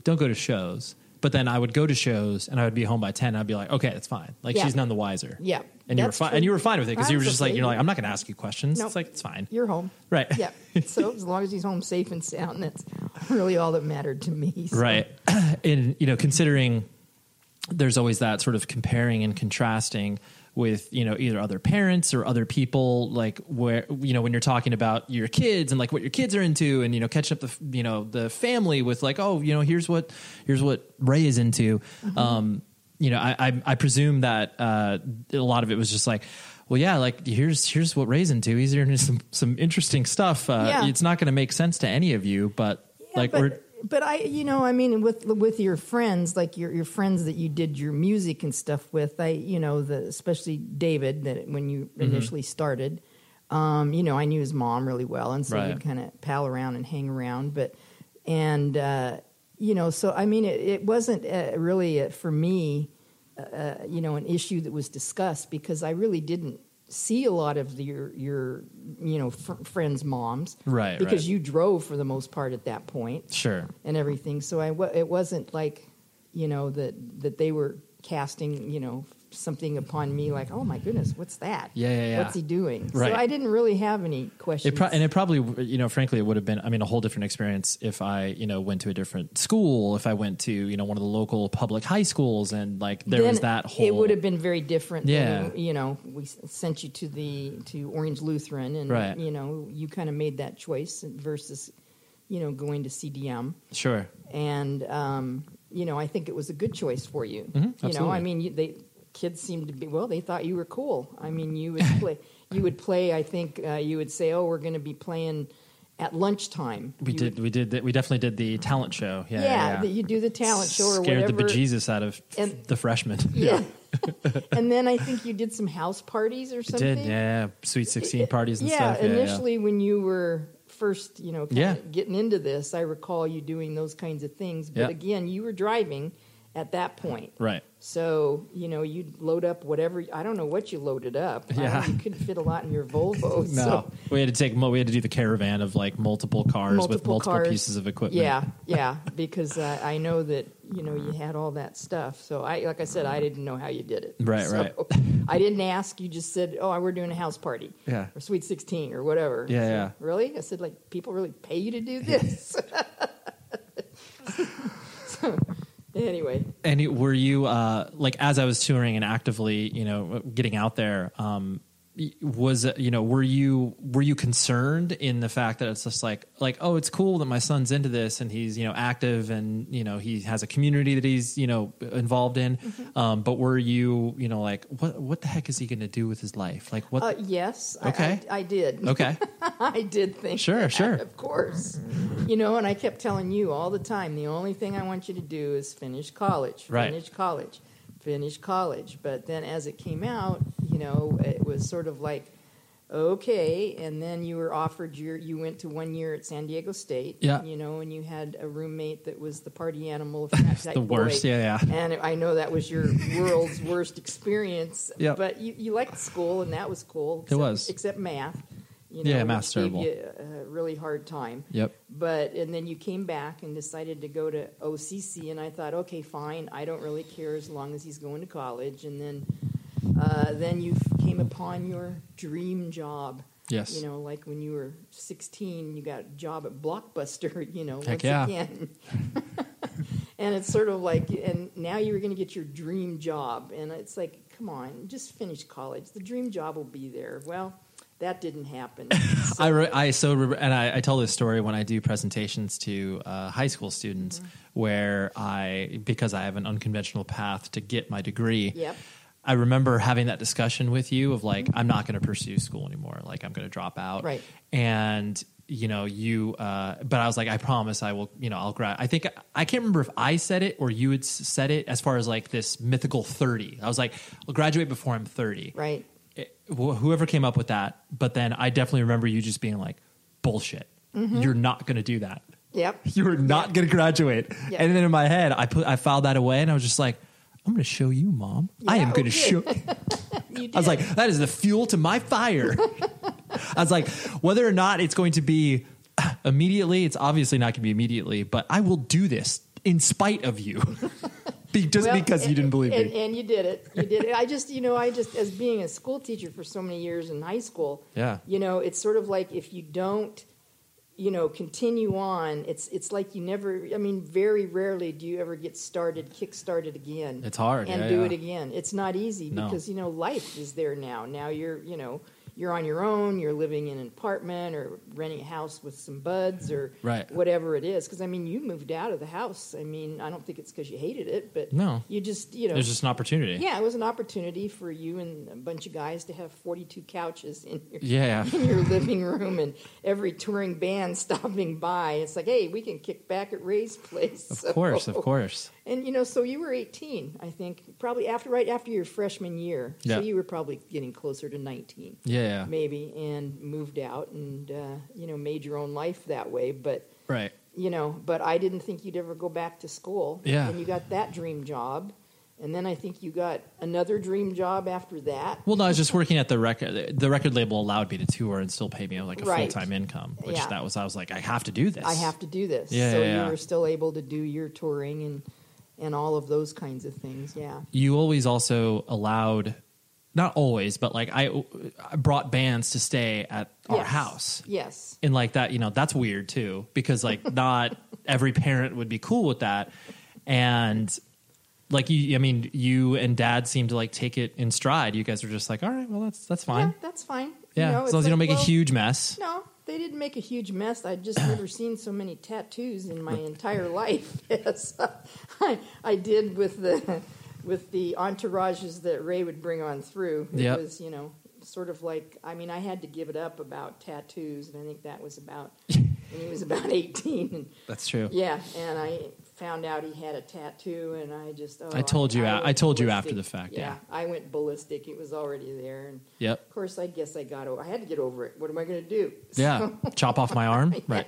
don't go to shows, but then I would go to shows and I would be home by ten. I'd be like, okay, that's fine. Like Yeah. she's none the wiser. Yeah, and you were fine, and you were fine with it because you were just like you're like I'm not going to ask you questions. Nope. It's like it's fine. You're home. Right. Yeah. So as long as he's home safe and sound, that's really all that mattered to me. So- Right. and you know, considering there's always that sort of comparing and contrasting with you know either other parents or other people like where you know when you're talking about your kids and like what your kids are into and you know catching up the you know the family with like oh you know here's what here's what Ray is into. Um you know I I, I presume that uh a lot of it was just like well yeah like here's here's what Ray's into. He's into some some interesting stuff. Uh Yeah. it's not going to make sense to any of you but Yeah, like but, we're but I, you know, I mean, with with your friends, like your your friends that you did your music and stuff with, I, you know, the especially David, that when you Mm-hmm. initially started, um, you know, I knew his mom really well, and so Right. we'd kind of pal around and hang around, but and uh, you know, so I mean, it, it wasn't uh, really uh, for me, uh, you know, an issue that was discussed because I really didn't see a lot of your your you know fr- friends' moms, Right, Because right. you drove for the most part at that point, sure and everything. So I, it wasn't like, you know, that that they were casting, you know, something upon me like, oh my goodness, what's that? Yeah, yeah, yeah. What's he doing? Right. So I didn't really have any questions. It pro- and it probably, you know, frankly, it would have been, I mean, a whole different experience if I, you know, went to a different school, if I went to, you know, one of the local public high schools and like there then was that whole. It would have been very different. Yeah. Than, you know, we sent you to the to Orange Lutheran, and Right. you know, you kind of made that choice versus, you know, going to CDM. Sure. and um, you know, I think it was a good choice for you. Mhm, you know. I mean, you, they kids seemed to be well. They thought you were cool. I mean, you would play. you would play. I think uh, you would say, "Oh, we're going to be playing at lunchtime." We You did, would- we did, that. we definitely did the talent show. Yeah. yeah, Yeah. that you do the talent show or whatever. Scared whatever. the bejesus out of And- the freshmen. Yeah. and then I think you did some house parties or something. did. Yeah. Sweet 16 parties and yeah, stuff. Yeah, yeah. initially when you were first, you know, kind Yeah. getting into this, I recall you doing those kinds of things. But Yeah. again, you were driving at that point. Right. So, you know, you'd load up whatever, I don't know what you loaded up. Yeah. don't- you couldn't fit a lot in your Volvo. No, So, we had to take. We had to do the caravan of like multiple cars with multiple multiple cars. pieces of equipment. Yeah, yeah, because uh, I know that, you know, you had all that stuff. So, I, like I said, I didn't know how you did it. Right, So, right. I didn't ask. You just said, oh, we're doing a house party. Yeah. Or Sweet 16 or whatever. Yeah, So, yeah. Really? I said, like, people really pay you to do this? so, anyway. And were you uh, like as I was touring and actively, you know, getting out there? Um, was you know were you were you concerned in the fact that it's just like like oh it's cool that my son's into this and he's you know active and you know he has a community that he's you know involved in Mm-hmm. um, but were you you know like what what the heck is he going to do with his life like what Uh, yes, I- Okay. I, I did. okay I did think. Sure, that, sure. Of course. You know, and I kept telling you all the time the only thing I want you to do is finish college. Right. Finish college. Finish college. But then as it came out, you know, it was sort of like, okay. And then you were offered your, you went to one year at San Diego State. Yeah. You know, and you had a roommate that was the party animal. Type the worst boy. yeah yeah And I know that was your world's worst experience. Yep. But you, you liked school, and that was cool. except- was. Except math. You Yeah, know, math's which gave terrible. you a really hard time. yep But and then you came back and decided to go to OCC, and I thought, okay, fine, I don't really care as long as he's going to college. And then, uh, then you came upon your dream job. Yes. You know, like when you were 16, you got a job at Blockbuster. You know, Heck once yeah. again. and it's sort of like, and now you're going to get your dream job, and it's like, come on, just finish college. The dream job will be there. Well, that didn't happen. So- I, re- I so re- and I, I tell this story when I do presentations to uh, high school students Mm-hmm. where I because I have an unconventional path to get my degree. Yep. I remember having that discussion with you of like I'm not going to pursue school anymore. Like I'm going to drop out. Right. And you know you uh, but I was like I promise I will you know I'll grad I think I can't remember if I said it or you had said it as far as like this mythical 30. I was like I'll graduate before I'm 30 right. Wh- whoever came up with that. But then I definitely remember you just being like, "Bullshit! Mm-hmm. You're not going to do that. Yep. You're not going to graduate." Yeah. And then in my head, I put I filed that away, and I was just like, "I'm going to show you, mom. I am going to show." You I was like, "That is the fuel to my fire." I was like, whether or not it's going to be immediately, it's obviously not going to be immediately, but I will do this in spite of you. Be, just Well, because you didn't believe and, me. And you did it. You did it. I just, you know, I just, as being a school teacher for so many years in high school, Yeah. you know, it's sort of like if you don't, you know, continue on, it's it's like you never. I mean, very rarely do you ever get started, kick started again. It's hard, and yeah, do yeah. it again. It's not easy No. because you know life is there now. Now you're, you know. You're on your own. You're living in an apartment or renting a house with some buds or Right. whatever it is. Because I mean, you moved out of the house. I mean, I don't think it's because you hated it, but No. you just you know There's just an opportunity. yeah, it was an opportunity for you and a bunch of guys to have 42 couches in your, Yeah. in your living room and every touring band stopping by. It's like, hey, we can kick back at Ray's place. Of So- course, of course. And you know, so you were 18, I think, probably after right after your freshman year. Yeah. So you were probably getting closer to 19, Yeah. maybe, and moved out and uh, you know made your own life that way. But Right. you know, but I didn't think you'd ever go back to school. Yeah. And you got that dream job. And then I think you got another dream job after that. Well, no, I was just working at the record. The record label allowed me to tour and still pay me like a Right. full time income, which Yeah. that was. I was like, I have to do this. I have to do this. Yeah, so yeah, yeah. you were still able to do your touring and and all of those kinds of things. Yeah. You always also allowed, not always, but like I, I brought bands to stay at our house. Yes. and like that you know that's weird too because like not every parent would be cool with that and like you i mean you and dad seem to like take it in stride you guys are just like all right well that's that's fine Yeah, that's fine. yeah, know, as long as you don't like, make a huge mess No, they didn't make a huge mess. I'd just never seen so many tattoos in my entire life. Yes, I, I did with the with the entourages that Ray would bring on through. It Yep. was, you know, sort of like I mean, I had to give it up about tattoos, and I think that was about when he was about eighteen. That's true yeah, and I found out he had a tattoo, and I just oh, I told you went I told you after the fact, yeah. I went ballistic. It was already there, and yep of course, I guess I got. i had to get over it. What am I going to do? yeah chop off my arm right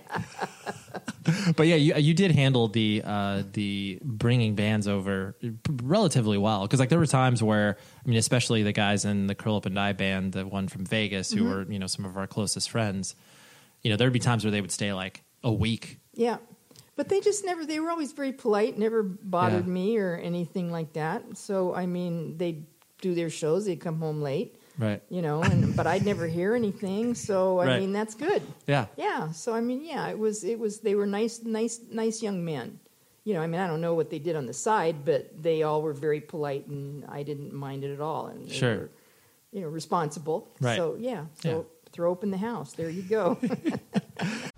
but yeah you, you did handle the uh the bringing bands over relatively well because like there were times where i mean especially the guys in the curl up and die band the one from vegas who were you know some of our closest friends you know there'd be times where they would stay like a week Yeah, but they just never. They were always very polite. Never bothered Yeah. me or anything like that. So I mean, they do their shows. They come home late. right You know, and but I'd never hear anything. So I Right. mean, that's good. yeah Yeah. So I mean, yeah, it was. It was. They were nice, nice, nice young men. You know, I mean, I don't know what they did on the side, but they all were very polite, and I didn't mind it at all. And Sure. were, you know, responsible. Right. So yeah. So Yeah. throw open the house. There you go.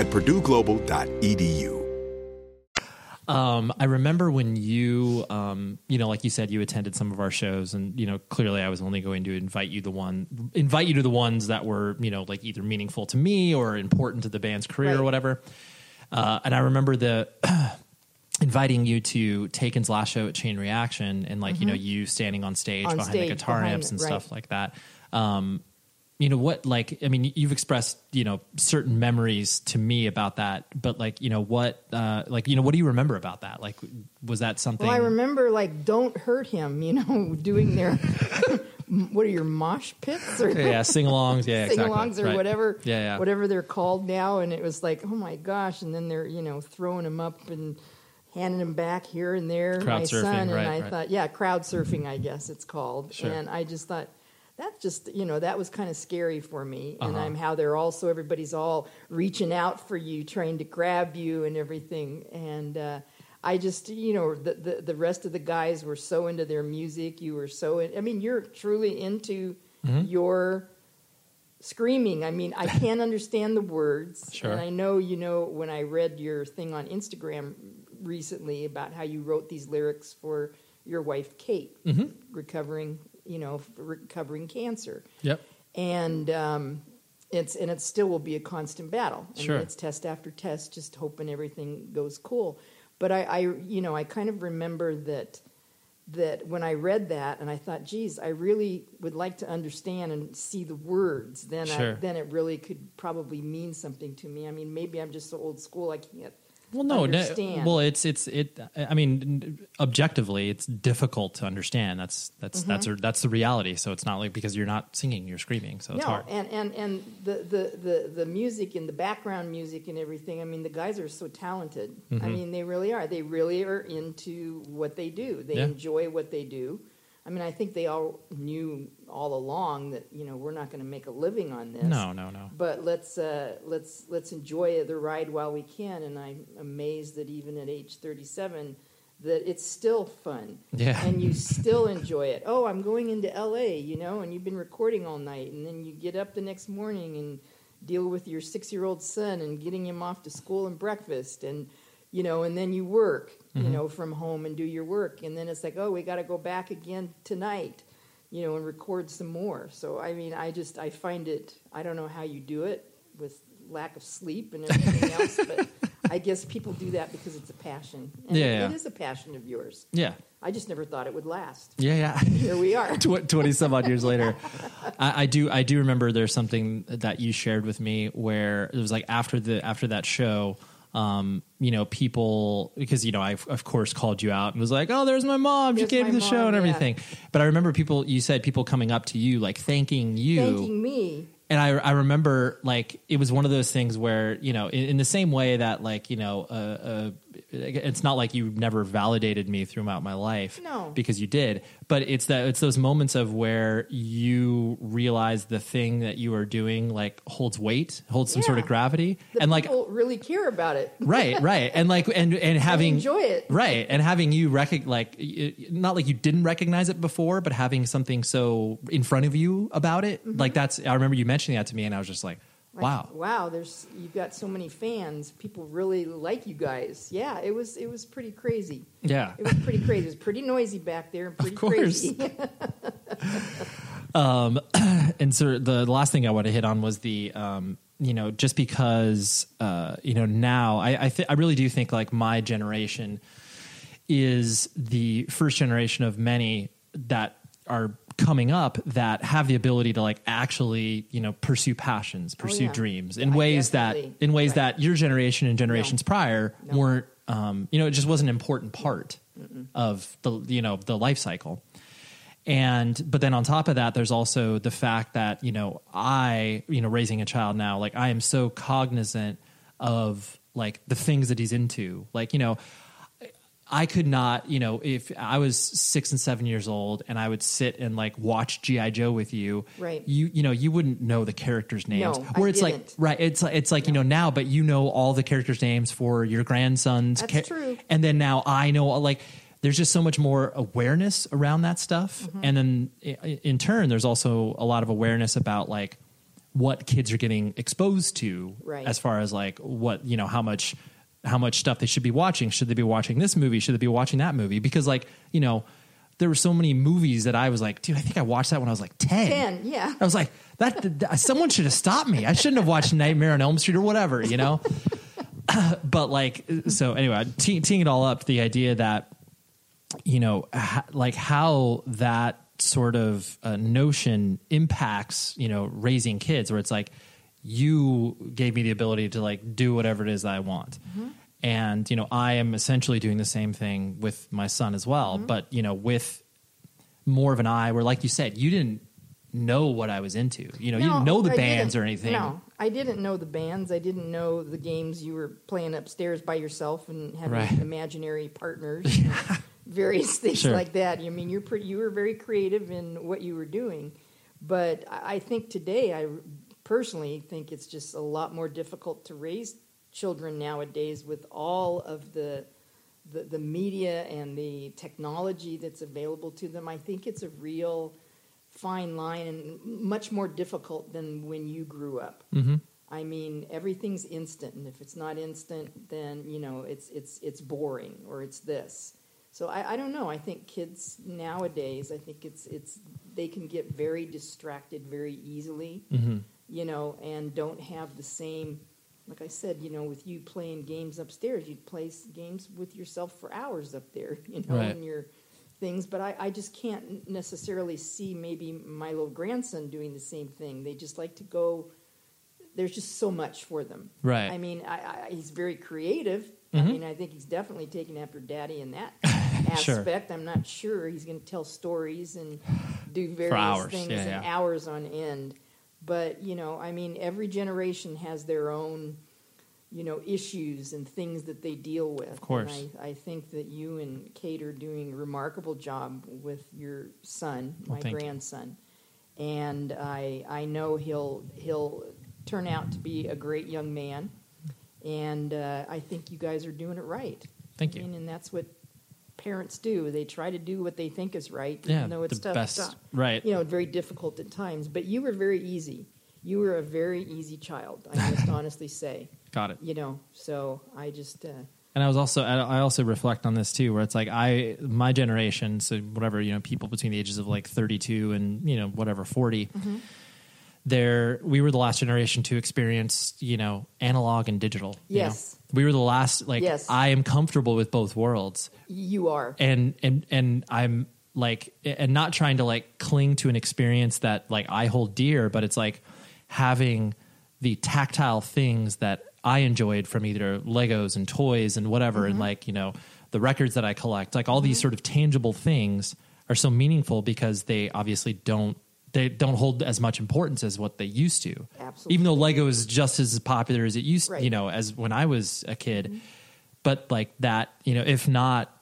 at purdueglobal.edu. Um, I remember when you, um, you know, like you said, you attended some of our shows, and you know, clearly, I was only going to invite you the one, invite you to the ones that were, you know, like either meaningful to me or important to the band's career or whatever. Uh, and I remember the inviting you to Taken's last show at Chain Reaction, and like you know, you standing on stage Mm-hmm. On behind the guitar behind amps and right. stuff like that. Um, you know what like i mean you've expressed you know certain memories to me about that but like you know what uh like you know what do you remember about that like was that something Well, I remember like "Don't Hurt Him," you know, doing their what are your mosh pits or yeah sing-alongs yeah exactly. sing-alongs or right. whatever, yeah yeah whatever they're called now. And it was like, oh my gosh! And then they're you know throwing them up and handing them back here and there. Crowd my surfing, son and right, I right. thought, yeah, crowd surfing, I guess it's called. Sure. And I just thought. That just you know that was kind of scary for me, and Uh-huh. I'm how they're also everybody's all reaching out for you, trying to grab you and everything, and uh, I just you know the, the the rest of the guys were so into their music. You were so in, I mean you're truly into Mm-hmm. your screaming. I mean, I can't understand the words. Sure. And I know, you know, when I read your thing on Instagram recently about how you wrote these lyrics for your wife, Kate, Mm-hmm. recovering, you know, recovering cancer. yep And, um, it's and it still will be a constant battle. And Sure. It's test after test, just hoping everything goes cool. But I, I, you know, I kind of remember that that when I read that and I thought, geez, I really would like to understand and see the words. Then Sure. I, then it really could probably mean something to me. I mean, maybe I'm just so old school I can't. Well no, no well it's it's it i mean objectively it's difficult to understand that's that's that's a, that's the reality so it's not like because you're not singing you're screaming so it's no, hard and and and the, the the the music and the background music and everything. I mean, the guys are so talented. I Mm-hmm. mean, they really are. They really are into what they do. They Yeah. enjoy what they do. I mean, I think they all knew all along that you know we're not going to make a living on this. no no no But let's uh, let's let's enjoy the ride while we can. And I'm amazed that even at age 37, that it's still fun. Yeah. And you still enjoy it. Oh, I'm going into L.A. You know, and you've been recording all night, and then you get up the next morning and deal with your six-year-old son and getting him off to school and breakfast, and you know, and then you work, you Mm-hmm. know, from home and do your work, and then it's like, oh, we got to go back again tonight you know, and record some more. So I mean, I just I find it. I don't know how you do it with lack of sleep and everything else, but I guess people do that because it's a passion. And Yeah, it- yeah. it is a passion of yours. yeah I just never thought it would last. yeah yeah Here we are. Tw- 20 some odd years later I, I do i do remember there's something that you shared with me where it was like after the after that show um you know people because you know i of course called you out and was like oh there's my mom she came to the show mom, and yeah. everything but i remember people you said people coming up to you like thanking you Thanking me. and I, I remember like it was one of those things where you know in, in the same way that like you know uh, uh, it's not like you never validated me throughout my life No. because you did but it's that it's those moments of where you realize the thing that you are doing like holds weight holds some sort of gravity The and like people really care about it. right right and like and and having enjoy it. right and having you recog like not like you didn't recognize it before but having something so in front of you about it mm-hmm. like that's i remember you mentioning that to me and i was just like Wow Wow, there's you've got so many fans. People really like you guys. Yeah, it was it was pretty crazy. yeah It was pretty crazy. It was pretty noisy back there and pretty course. crazy. and so the last thing I want to hit on was the, um, you know, just because, uh, you know, now I I, th- I really do think like my generation is the first generation of many that are coming up that have the ability to like actually you know pursue passions pursue Oh, yeah. dreams in Yeah, ways that in ways Right. that your generation and generations prior No. weren't um, you know it just wasn't an important part of the you know the life cycle and but then on top of that there's also the fact that you know i you know raising a child now like i am so cognizant of like the things that he's into like you know I could not, you know, if I was six and seven years old and I would sit and like watch GI Joe with you, Right. You, you know, you wouldn't know the characters' names. No, I Where it's like, didn't. right? It's like it's like you know now, but you know all the characters' names for your grandsons. That's true. And then now I know like there's just so much more awareness around that stuff, Mm-hmm. and then in turn, there's also a lot of awareness about like what kids are getting exposed to Right. as far as like what you know how much how much stuff they should be watching. Should they be watching this movie? Should they be watching that movie? Because like you know there were so many movies that i was like dude i think i watched that when i was like 10 10, yeah. i was like that, someone should have stopped me. I shouldn't have watched nightmare on elm street or whatever you know? But like so anyway te- teeing it all up the idea that you know ha- like how that sort of uh, notion impacts you know raising kids where it's like you gave me the ability to like do whatever it is that i want. Mm-hmm. And you know i am essentially doing the same thing with my son as well. Mm-hmm. But you know with more of an eye where like you said you didn't know what i was into. You know you didn't know the I bands or anything. No, I didn't know the bands. I didn't know the games you were playing upstairs by yourself and having Right. imaginary partners, various things Sure. like that. I mean, you're pretty, you were very creative in what you were doing, but I think today, I personally think it's just a lot more difficult to raise children nowadays with all of the. The, the media and the technology that's available to them, I think it's a real fine line and much more difficult than when you grew up. mm-hmm. I mean, everything's instant, and if it's not instant, then you know it's it's it's boring or it's this. So I, I don't know. I think kids nowadays, I think it's it's they can get very distracted very easily, Mm-hmm. You know, and don't have the same. Like I said, you know, with you playing games upstairs, you'd play games with yourself for hours up there, you know, Right. and your things. But I, I just can't necessarily see maybe my little grandson doing the same thing. They just like to go there's just so much for them. Right. I mean, I, I, he's very creative. Hmm. I mean, I think he's definitely taken after daddy in that aspect. Sure. I'm not sure he's going to tell stories and do various things Yeah, and hours on end. But you know, I mean, every generation has their own, you know, issues and things that they deal with. Of course. And I, I think that you and Kate are doing a remarkable job with your son, Well, my thank you. grandson, and I I know he'll he'll turn out to be a great young man, and uh, I think you guys are doing it right. Thank I you. mean, and that's what parents do. They try to do what they think is right, Yeah, even though it's tough. best- stuff. right. You know, very difficult at times. But you were very easy. You were a very easy child. I must honestly say. got it You know, so I just. Uh, and I was also I also reflect on this too, where it's like I my generation, so whatever you know, people between the ages of like thirty two and you know whatever 40 Mm-hmm. There, we were the last generation to experience you know analog and digital. you know? Yes. We were the last. Like Yes. I am comfortable with both worlds, you are. and and and I'm like and not trying to like cling to an experience that like I hold dear, but it's like having the tactile things that I enjoyed from either Legos and toys and whatever, and mm-hmm. like you know the records that I collect, like all these mm-hmm. sort of tangible things are so meaningful because they obviously don't they don't hold as much importance as what they used to. Absolutely. Even though Lego is just as popular as it used, Right. you know, as when I was a kid. But like that, you know, if not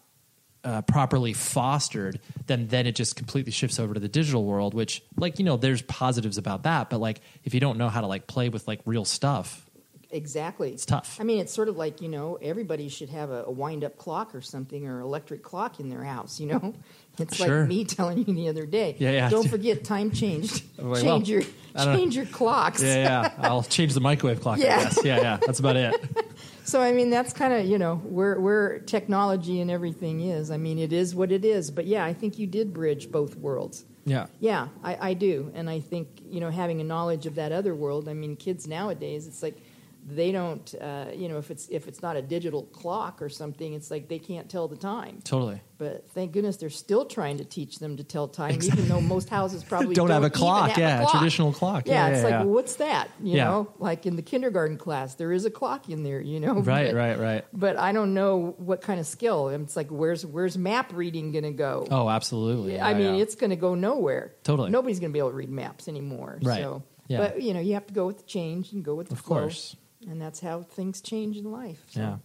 uh, properly fostered, then then it just completely shifts over to the digital world. Which, like, you know, there's positives about that, but like, if you don't know how to like play with like real stuff, Exactly. It's tough. I mean, it's sort of like, you know, everybody should have a, a wind up clock or something or electric clock in their house, you know? It's Sure. like me telling you the other day. Yeah, yeah. Don't forget time changed. Like, change well, your change your clocks. yeah, yeah, I'll change the microwave clock. Yeah. I guess. yeah, yeah, that's about it. So I mean that's kind of you know where where technology and everything is. I mean it is what it is. But yeah, I think you did bridge both worlds. Yeah, Yeah, I, I do, and I think you know having a knowledge of that other world. I mean, kids nowadays, it's like they don't, uh, you know, if it's if it's not a digital clock or something, it's like they can't tell the time. Totally. But thank goodness they're still trying to teach them to tell time, even though most houses probably Don't have a clock, have yeah, a clock. traditional clock. Yeah, Yeah, it's yeah, like, well, what's that? You Yeah. know, like in the kindergarten class, there is a clock in there. You know, Right, but, right, right. But I don't know what kind of skill. It's like, where's where's map reading going to go? Oh, absolutely. I mean, yeah. it's going to go nowhere. Totally. Nobody's going to be able to read maps anymore. Right. So, Yeah. but you know, you have to go with the change and go with the Of flow. course. And that's how things change in life. So yeah.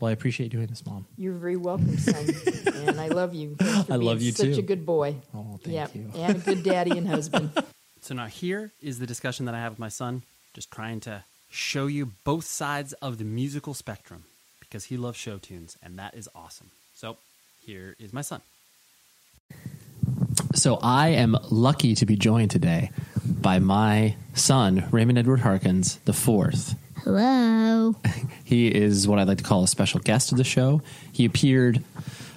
Well, I appreciate doing this, mom. You're very welcome, son. and I love you. For I being love you such too. Such a good boy. Oh, thank yeah. you. And a good daddy and husband. So now here is the discussion that I have with my son, just trying to show you both sides of the musical spectrum because he loves show tunes, and that is awesome. So here is my son. So I am lucky to be joined today by my son, Raymond Edward Harkins the fourth. Hello. He is what I'd like to call a special guest of the show. He appeared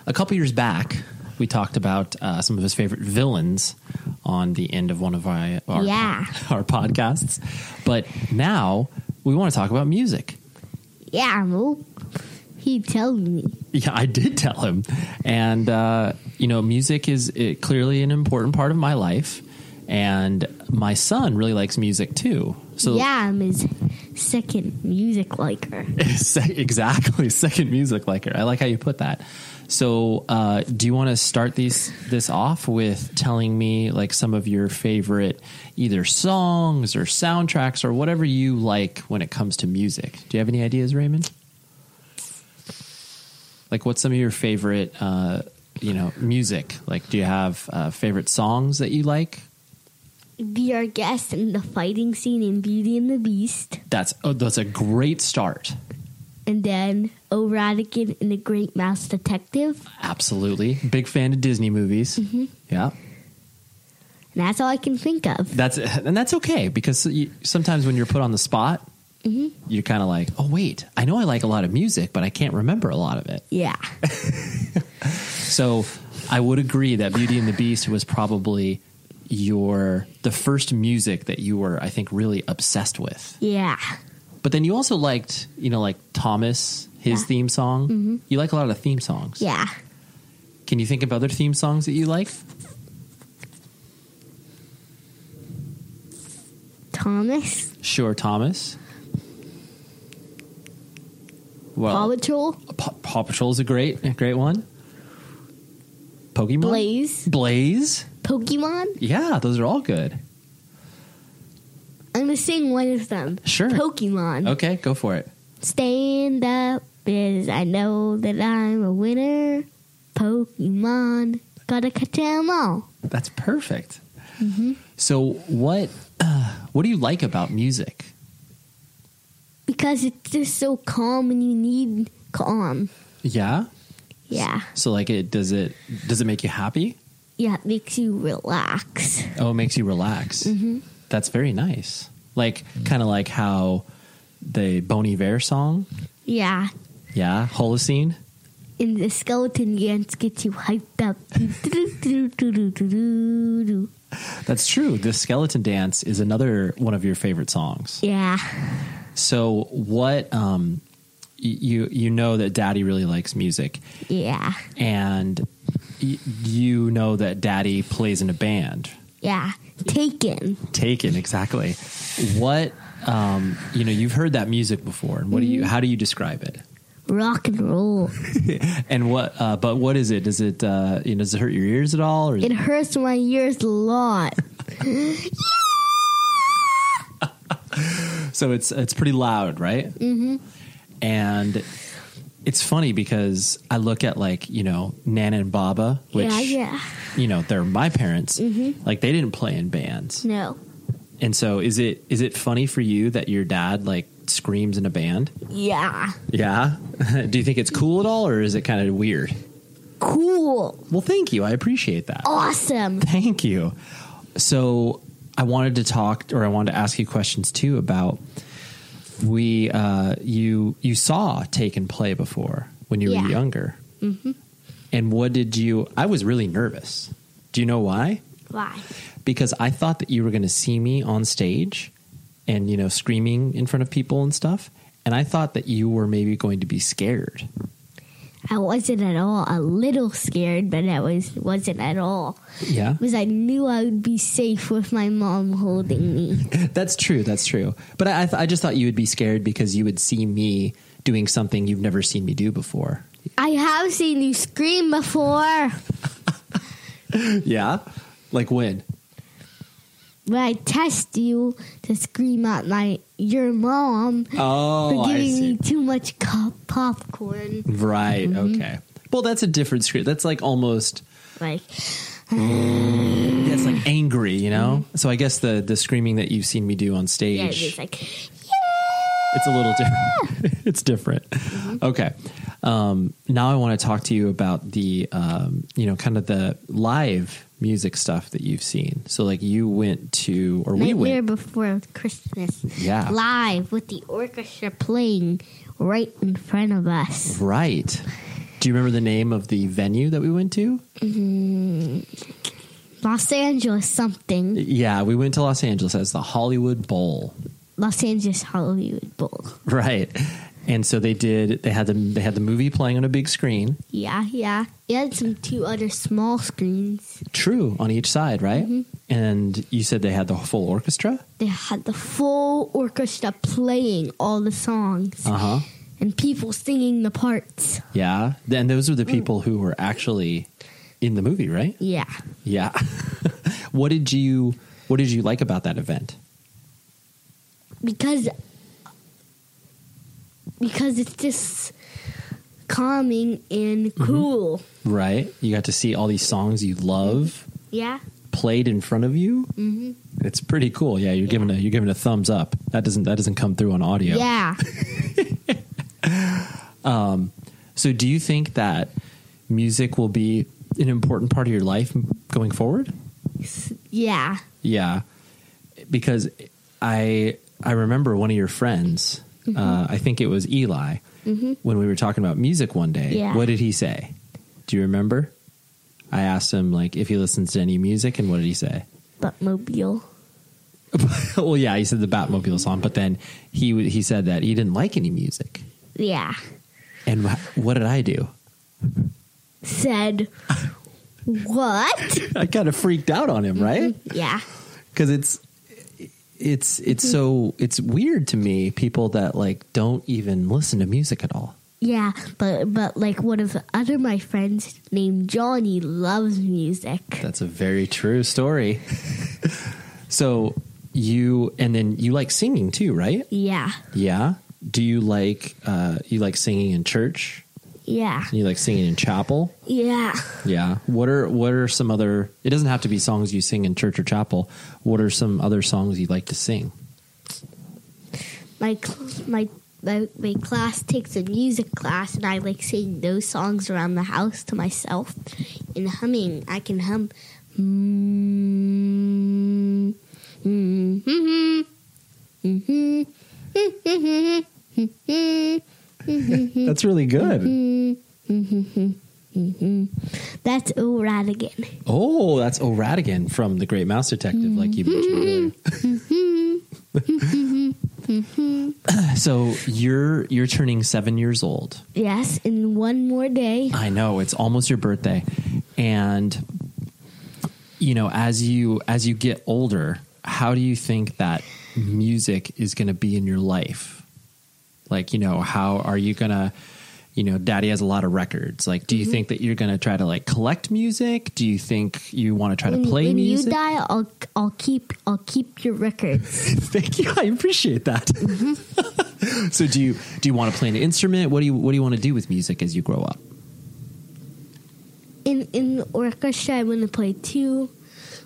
a couple years back. We talked about uh, some of his favorite villains on the end of one of our our, Yeah. our podcasts, but now we want to talk about music. Yeah, Mo. He told me. Yeah, I did tell him, and uh, you know, music is uh, clearly an important part of my life, and my son really likes music too. So yeah, I'm his second music liker. Exactly second music liker. I like how you put that. So uh, do you want to start these this off with telling me like some of your favorite either songs or soundtracks or whatever you like when it comes to music? Do you have any ideas raymond? Like what's some of your favorite uh, you know music? Like do you have uh, favorite songs that you like Be our guest in the fighting scene in Beauty and the Beast. that's oh, that's a great start And then O'Ratigan in The Great Mouse Detective. absolutely big fan of disney movies mm-hmm. yeah And that's all I can think of. That's and that's okay because you, sometimes when you're put on the spot, mm-hmm. you're kind of like, oh wait, I know I like a lot of music, but I can't remember a lot of it. Yeah. So I would agree that Beauty and the Beast was probably your the first music that you were, I think, really obsessed with. Yeah. But then you also liked, you know, like Thomas, his Yeah. theme song. Mm-hmm. You like a lot of theme songs. Yeah. Can you think of other theme songs that you like? Thomas. Sure, Thomas. Well, Paw Patrol. Paw, Paw Patrol is a great, a great one. Pokemon, Blaze. Blaze. Pokemon. Yeah, those are all good. I'm to sing one of them. Sure. Pokemon. Okay, go for it. Stand up, because I know that I'm a winner. Pokemon, gotta catch 'em all. That's perfect. So, what uh, what do you like about music? Because it's just so calm and you need calm. Yeah. Yeah. So, like, it does it does it make you happy? Yeah, it makes you relax. Oh, it makes you relax. That's very nice. Like, kind of like how the Bon Iver song. Yeah. Yeah, Holocene. And the skeleton dance gets you hyped up. That's true. The Skeleton Dance is another one of your favorite songs. yeah. So what um y- you you know that daddy really likes music Yeah. and y- you know that daddy plays in a band. Yeah. Taken. Taken exactly. What um you know you've heard that music before and what do you how do you describe it? Rock and roll. And what uh but what is it? Does it uh you know does it hurt your ears at all or is It hurts my ears a lot. so it's it's pretty loud, right? Mm-hmm. And it's funny because I look at like you know Nana and Baba, which yeah, yeah. you know they're my parents. Mm-hmm. Like they didn't play in bands, No. and so is it is it funny for you that your dad like screams in a band? Yeah. Yeah. Do you think it's cool at all, or is it kind of weird? Cool. Well, thank you. I appreciate that. Awesome. Thank you. So I wanted to talk, or I wanted to ask you questions too about we. Uh, you you saw Taken Play before when you Yeah. were younger, mm-hmm. and what did you? I was really nervous. Do you know why? Why? Because I thought that you were going to see me on stage, and you know, screaming in front of people and stuff, and I thought that you were maybe going to be scared. I wasn't at all. A little scared, but I was wasn't at all Yeah, because I knew I would be safe with my mom holding me. that's true. That's true. But I, I, th- I just thought you would be scared because you would see me doing something you've never seen me do before. I have seen you scream before. Yeah, like when? When I test you to scream at my your mom Oh, for giving me too much co- popcorn. Right. Mm-hmm. Okay. Well, that's a different scream. That's like almost. Like It's like angry, you know. So I guess the the screaming that you've seen me do on stage. yeah, it's like it's a little different. it's different. Mm-hmm. Okay. Um, now I want to talk to you about the, um, you know, kind of the live music stuff that you've seen. So, like, you went to, or we Nightmare went. Before Christmas. Yeah. Live with the orchestra playing right in front of us. Right. Do you remember the name of the venue that we went to? Mm, Los Angeles something. Yeah, we went to Los Angeles as the Hollywood Bowl. Los Angeles Hollywood Bowl. Right. And so they did. They had the they had the movie playing on a big screen. Yeah, yeah. It had some two other small screens. True on each side, right? And you said they had the full orchestra. They had the full orchestra playing all the songs Uh huh. and people singing the parts. Yeah. And those are the people who were actually in the movie, right? Yeah. Yeah. what did you What did you like about that event? Because because it's just calming and cool. Right. You got to see all these songs you love Yeah. played in front of you. Mm-hmm. It's pretty cool. Yeah, you're giving a you're giving a thumbs up. That doesn't that doesn't come through on audio. Yeah. um, So, do you think that music will be an important part of your life going forward? Yeah. Yeah, because I I remember one of your friends. Mm-hmm. Uh, I think it was Eli. When we were talking about music one day, Yeah. what did he say? Do you remember? I asked him like if he listens to any music, and what did he say? Buttmobile. well, yeah, he said the Batmobile song, but then he he said that he didn't like any music. Yeah. And wh- what did I do? Said what? I kind of freaked out on him, right? Yeah. because it's it's it's so it's weird to me people that like don't even listen to music at all. Yeah, but but like one of the other my friends named Johnny loves music. that's a very true story. So you and then you like singing too right? Yeah. yeah? Do you like uh you like singing in church Yeah. you like singing in chapel? Yeah. yeah. What are what are some other it doesn't have to be songs you sing in church or chapel. What are some other songs you like to sing? My my my, my class takes a music class and I like singing those songs around the house to myself and humming. I can hum. Mm, mm, mm, mm, mm, mm, that's really good That's O Ratigan. Oh, that's O'Ratigan from The Great Mouse Detective, like you mentioned earlier. so you're you're turning seven years old. Yes, in one more day. I know it's almost your birthday, and you know as you as you get older, how do you think that music is going to be in your life? Like, you know, how are you going to? You know, Daddy has a lot of records. Like, do you think that you're going to try to like collect music? Do you think you want to try When, to play when music? you die, I'll I'll keep I'll keep your records. Thank you. I appreciate that. Mm-hmm. so do you do you want to play an instrument? What do you what do you want to do with music as you grow up? in in the orchestra, I want to play two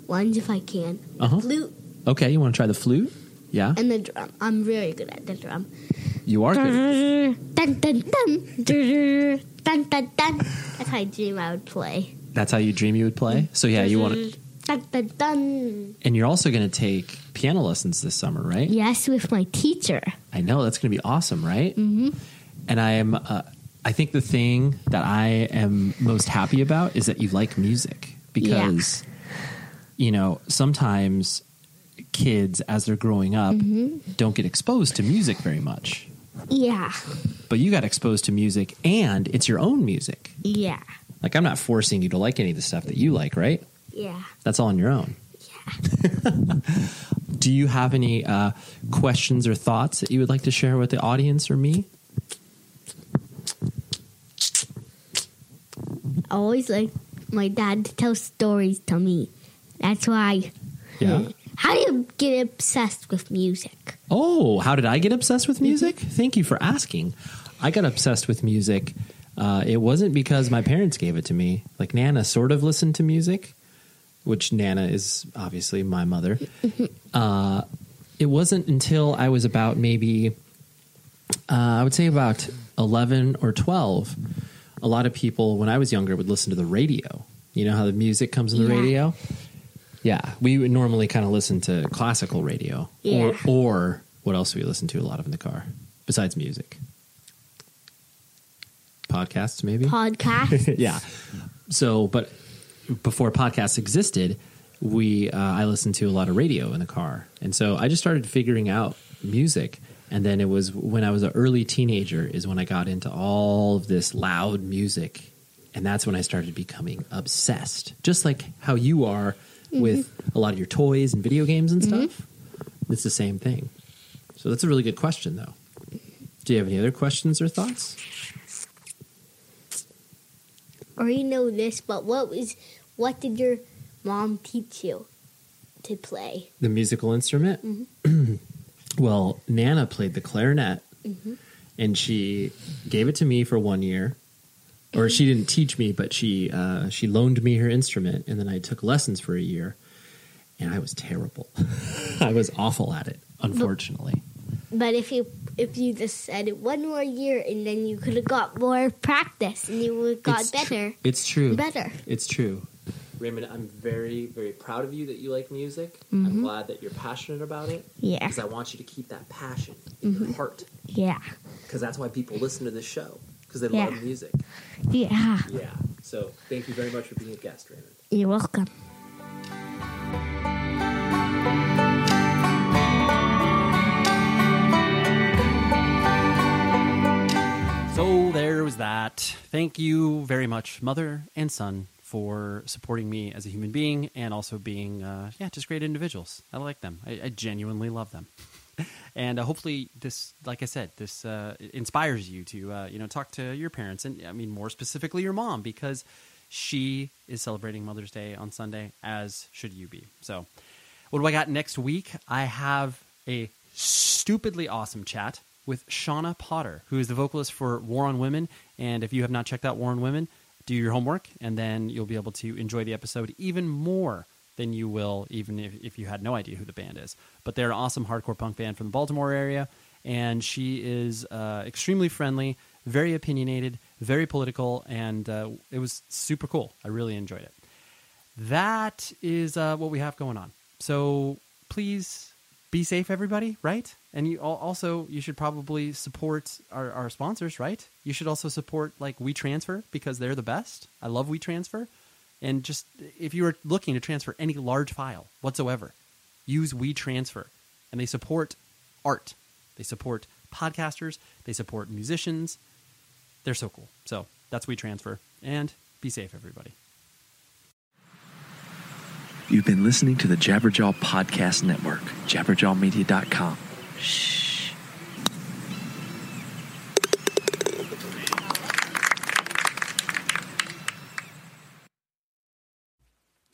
ones if I can. Uh-huh. Flute Okay, you want to try the flute? Yeah, and the drum. I'm very good at the drum. You are good. Dun dun dun dun dun dun. That's how I dream I would play. That's how you dream you would play. So yeah, you want to, Dun dun dun. and you're also going to take piano lessons this summer, right? Yes, with my teacher. I know that's going to be awesome, right? Mm-hmm. And I am. Uh, I think the thing that I am most happy about is that you like music because, you know, sometimes kids as they're growing up don't get exposed to music very much, Yeah. But you got exposed to music and it's your own music. Yeah. Like I'm not forcing you to like any of the stuff that you like, right? Yeah. That's all on your own. Yeah. Do you have any uh, questions or thoughts that you would like to share with the audience or me? I always like my dad to tell stories to me. That's why. Yeah. How do you get obsessed with music? Oh, how did I get obsessed with music? Thank you for asking. I got obsessed with music. Uh, it wasn't because my parents gave it to me. Like Nana sort of listened to music, which Nana is obviously my mother. Uh, it wasn't until I was about maybe, uh, I would say about 11 or 12. A lot of people, when I was younger, would listen to the radio. You know how the music comes in the Yeah. radio? Yeah, we would normally kind of listen to classical radio, Yeah. or or what else do we listen to a lot of in the car besides music? Podcasts, maybe. Podcast? yeah. So, but before podcasts existed, we uh, I listened to a lot of radio in the car, and so I just started figuring out music. And then it was when I was an early teenager is when I got into all of this loud music, and that's when I started becoming obsessed. Just like how you are Mm-hmm. with a lot of your toys and video games and mm-hmm. stuff. It's the same thing. So that's a really good question, though. Do you have any other questions or thoughts? or you know this, but what was what did your mom teach you to play? The musical instrument? Mm-hmm. well, Nana played the clarinet and she gave it to me for one year. Or she didn't teach me, but she uh, she loaned me her instrument, and then I took lessons for a year, and I was terrible. I was awful at it, unfortunately. But if you if you just said it one more year and then you could have got more practice and you would have got It's tr- better. it's true. Better. It's true. Raymond, I'm very, very proud of you that you like music. I'm glad that you're passionate about it. Yeah. Because I want you to keep that passion in your heart. Yeah. Because that's why people listen to this show. Because they Yeah. love music. Yeah. Yeah. So thank you very much for being a guest, Raymond. You're welcome. So there was that. Thank you very much, mother and son, for supporting me as a human being and also being, uh, yeah, just great individuals. I like them. I, I genuinely love them. And uh, hopefully, this, like I said, this uh, inspires you to, uh, you know, talk to your parents and, I mean, more specifically, your mom because she is celebrating Mother's Day on Sunday, as should you be. So, what do I got next week? I have a stupidly awesome chat with Shawna Potter, who is the vocalist for War on Women. And if you have not checked out War on Women, do your homework, and then you'll be able to enjoy the episode even more than you will even if, if you had no idea who the band is. But they're an awesome hardcore punk band from the Baltimore area, and she is uh, extremely friendly, very opinionated, very political, and uh, it was super cool. I really enjoyed it. That is uh, what we have going on. So please be safe, everybody, right? And you al- also you should probably support our, our sponsors, right? You should also support like WeTransfer because they're the best. I love WeTransfer, and just if you are looking to transfer any large file whatsoever, use WeTransfer, and they support art, they support podcasters, they support musicians. They're so cool. So that's WeTransfer, and be safe, everybody. You've been listening to the Jabberjaw Podcast Network, jabberjawmedia.com. Shh.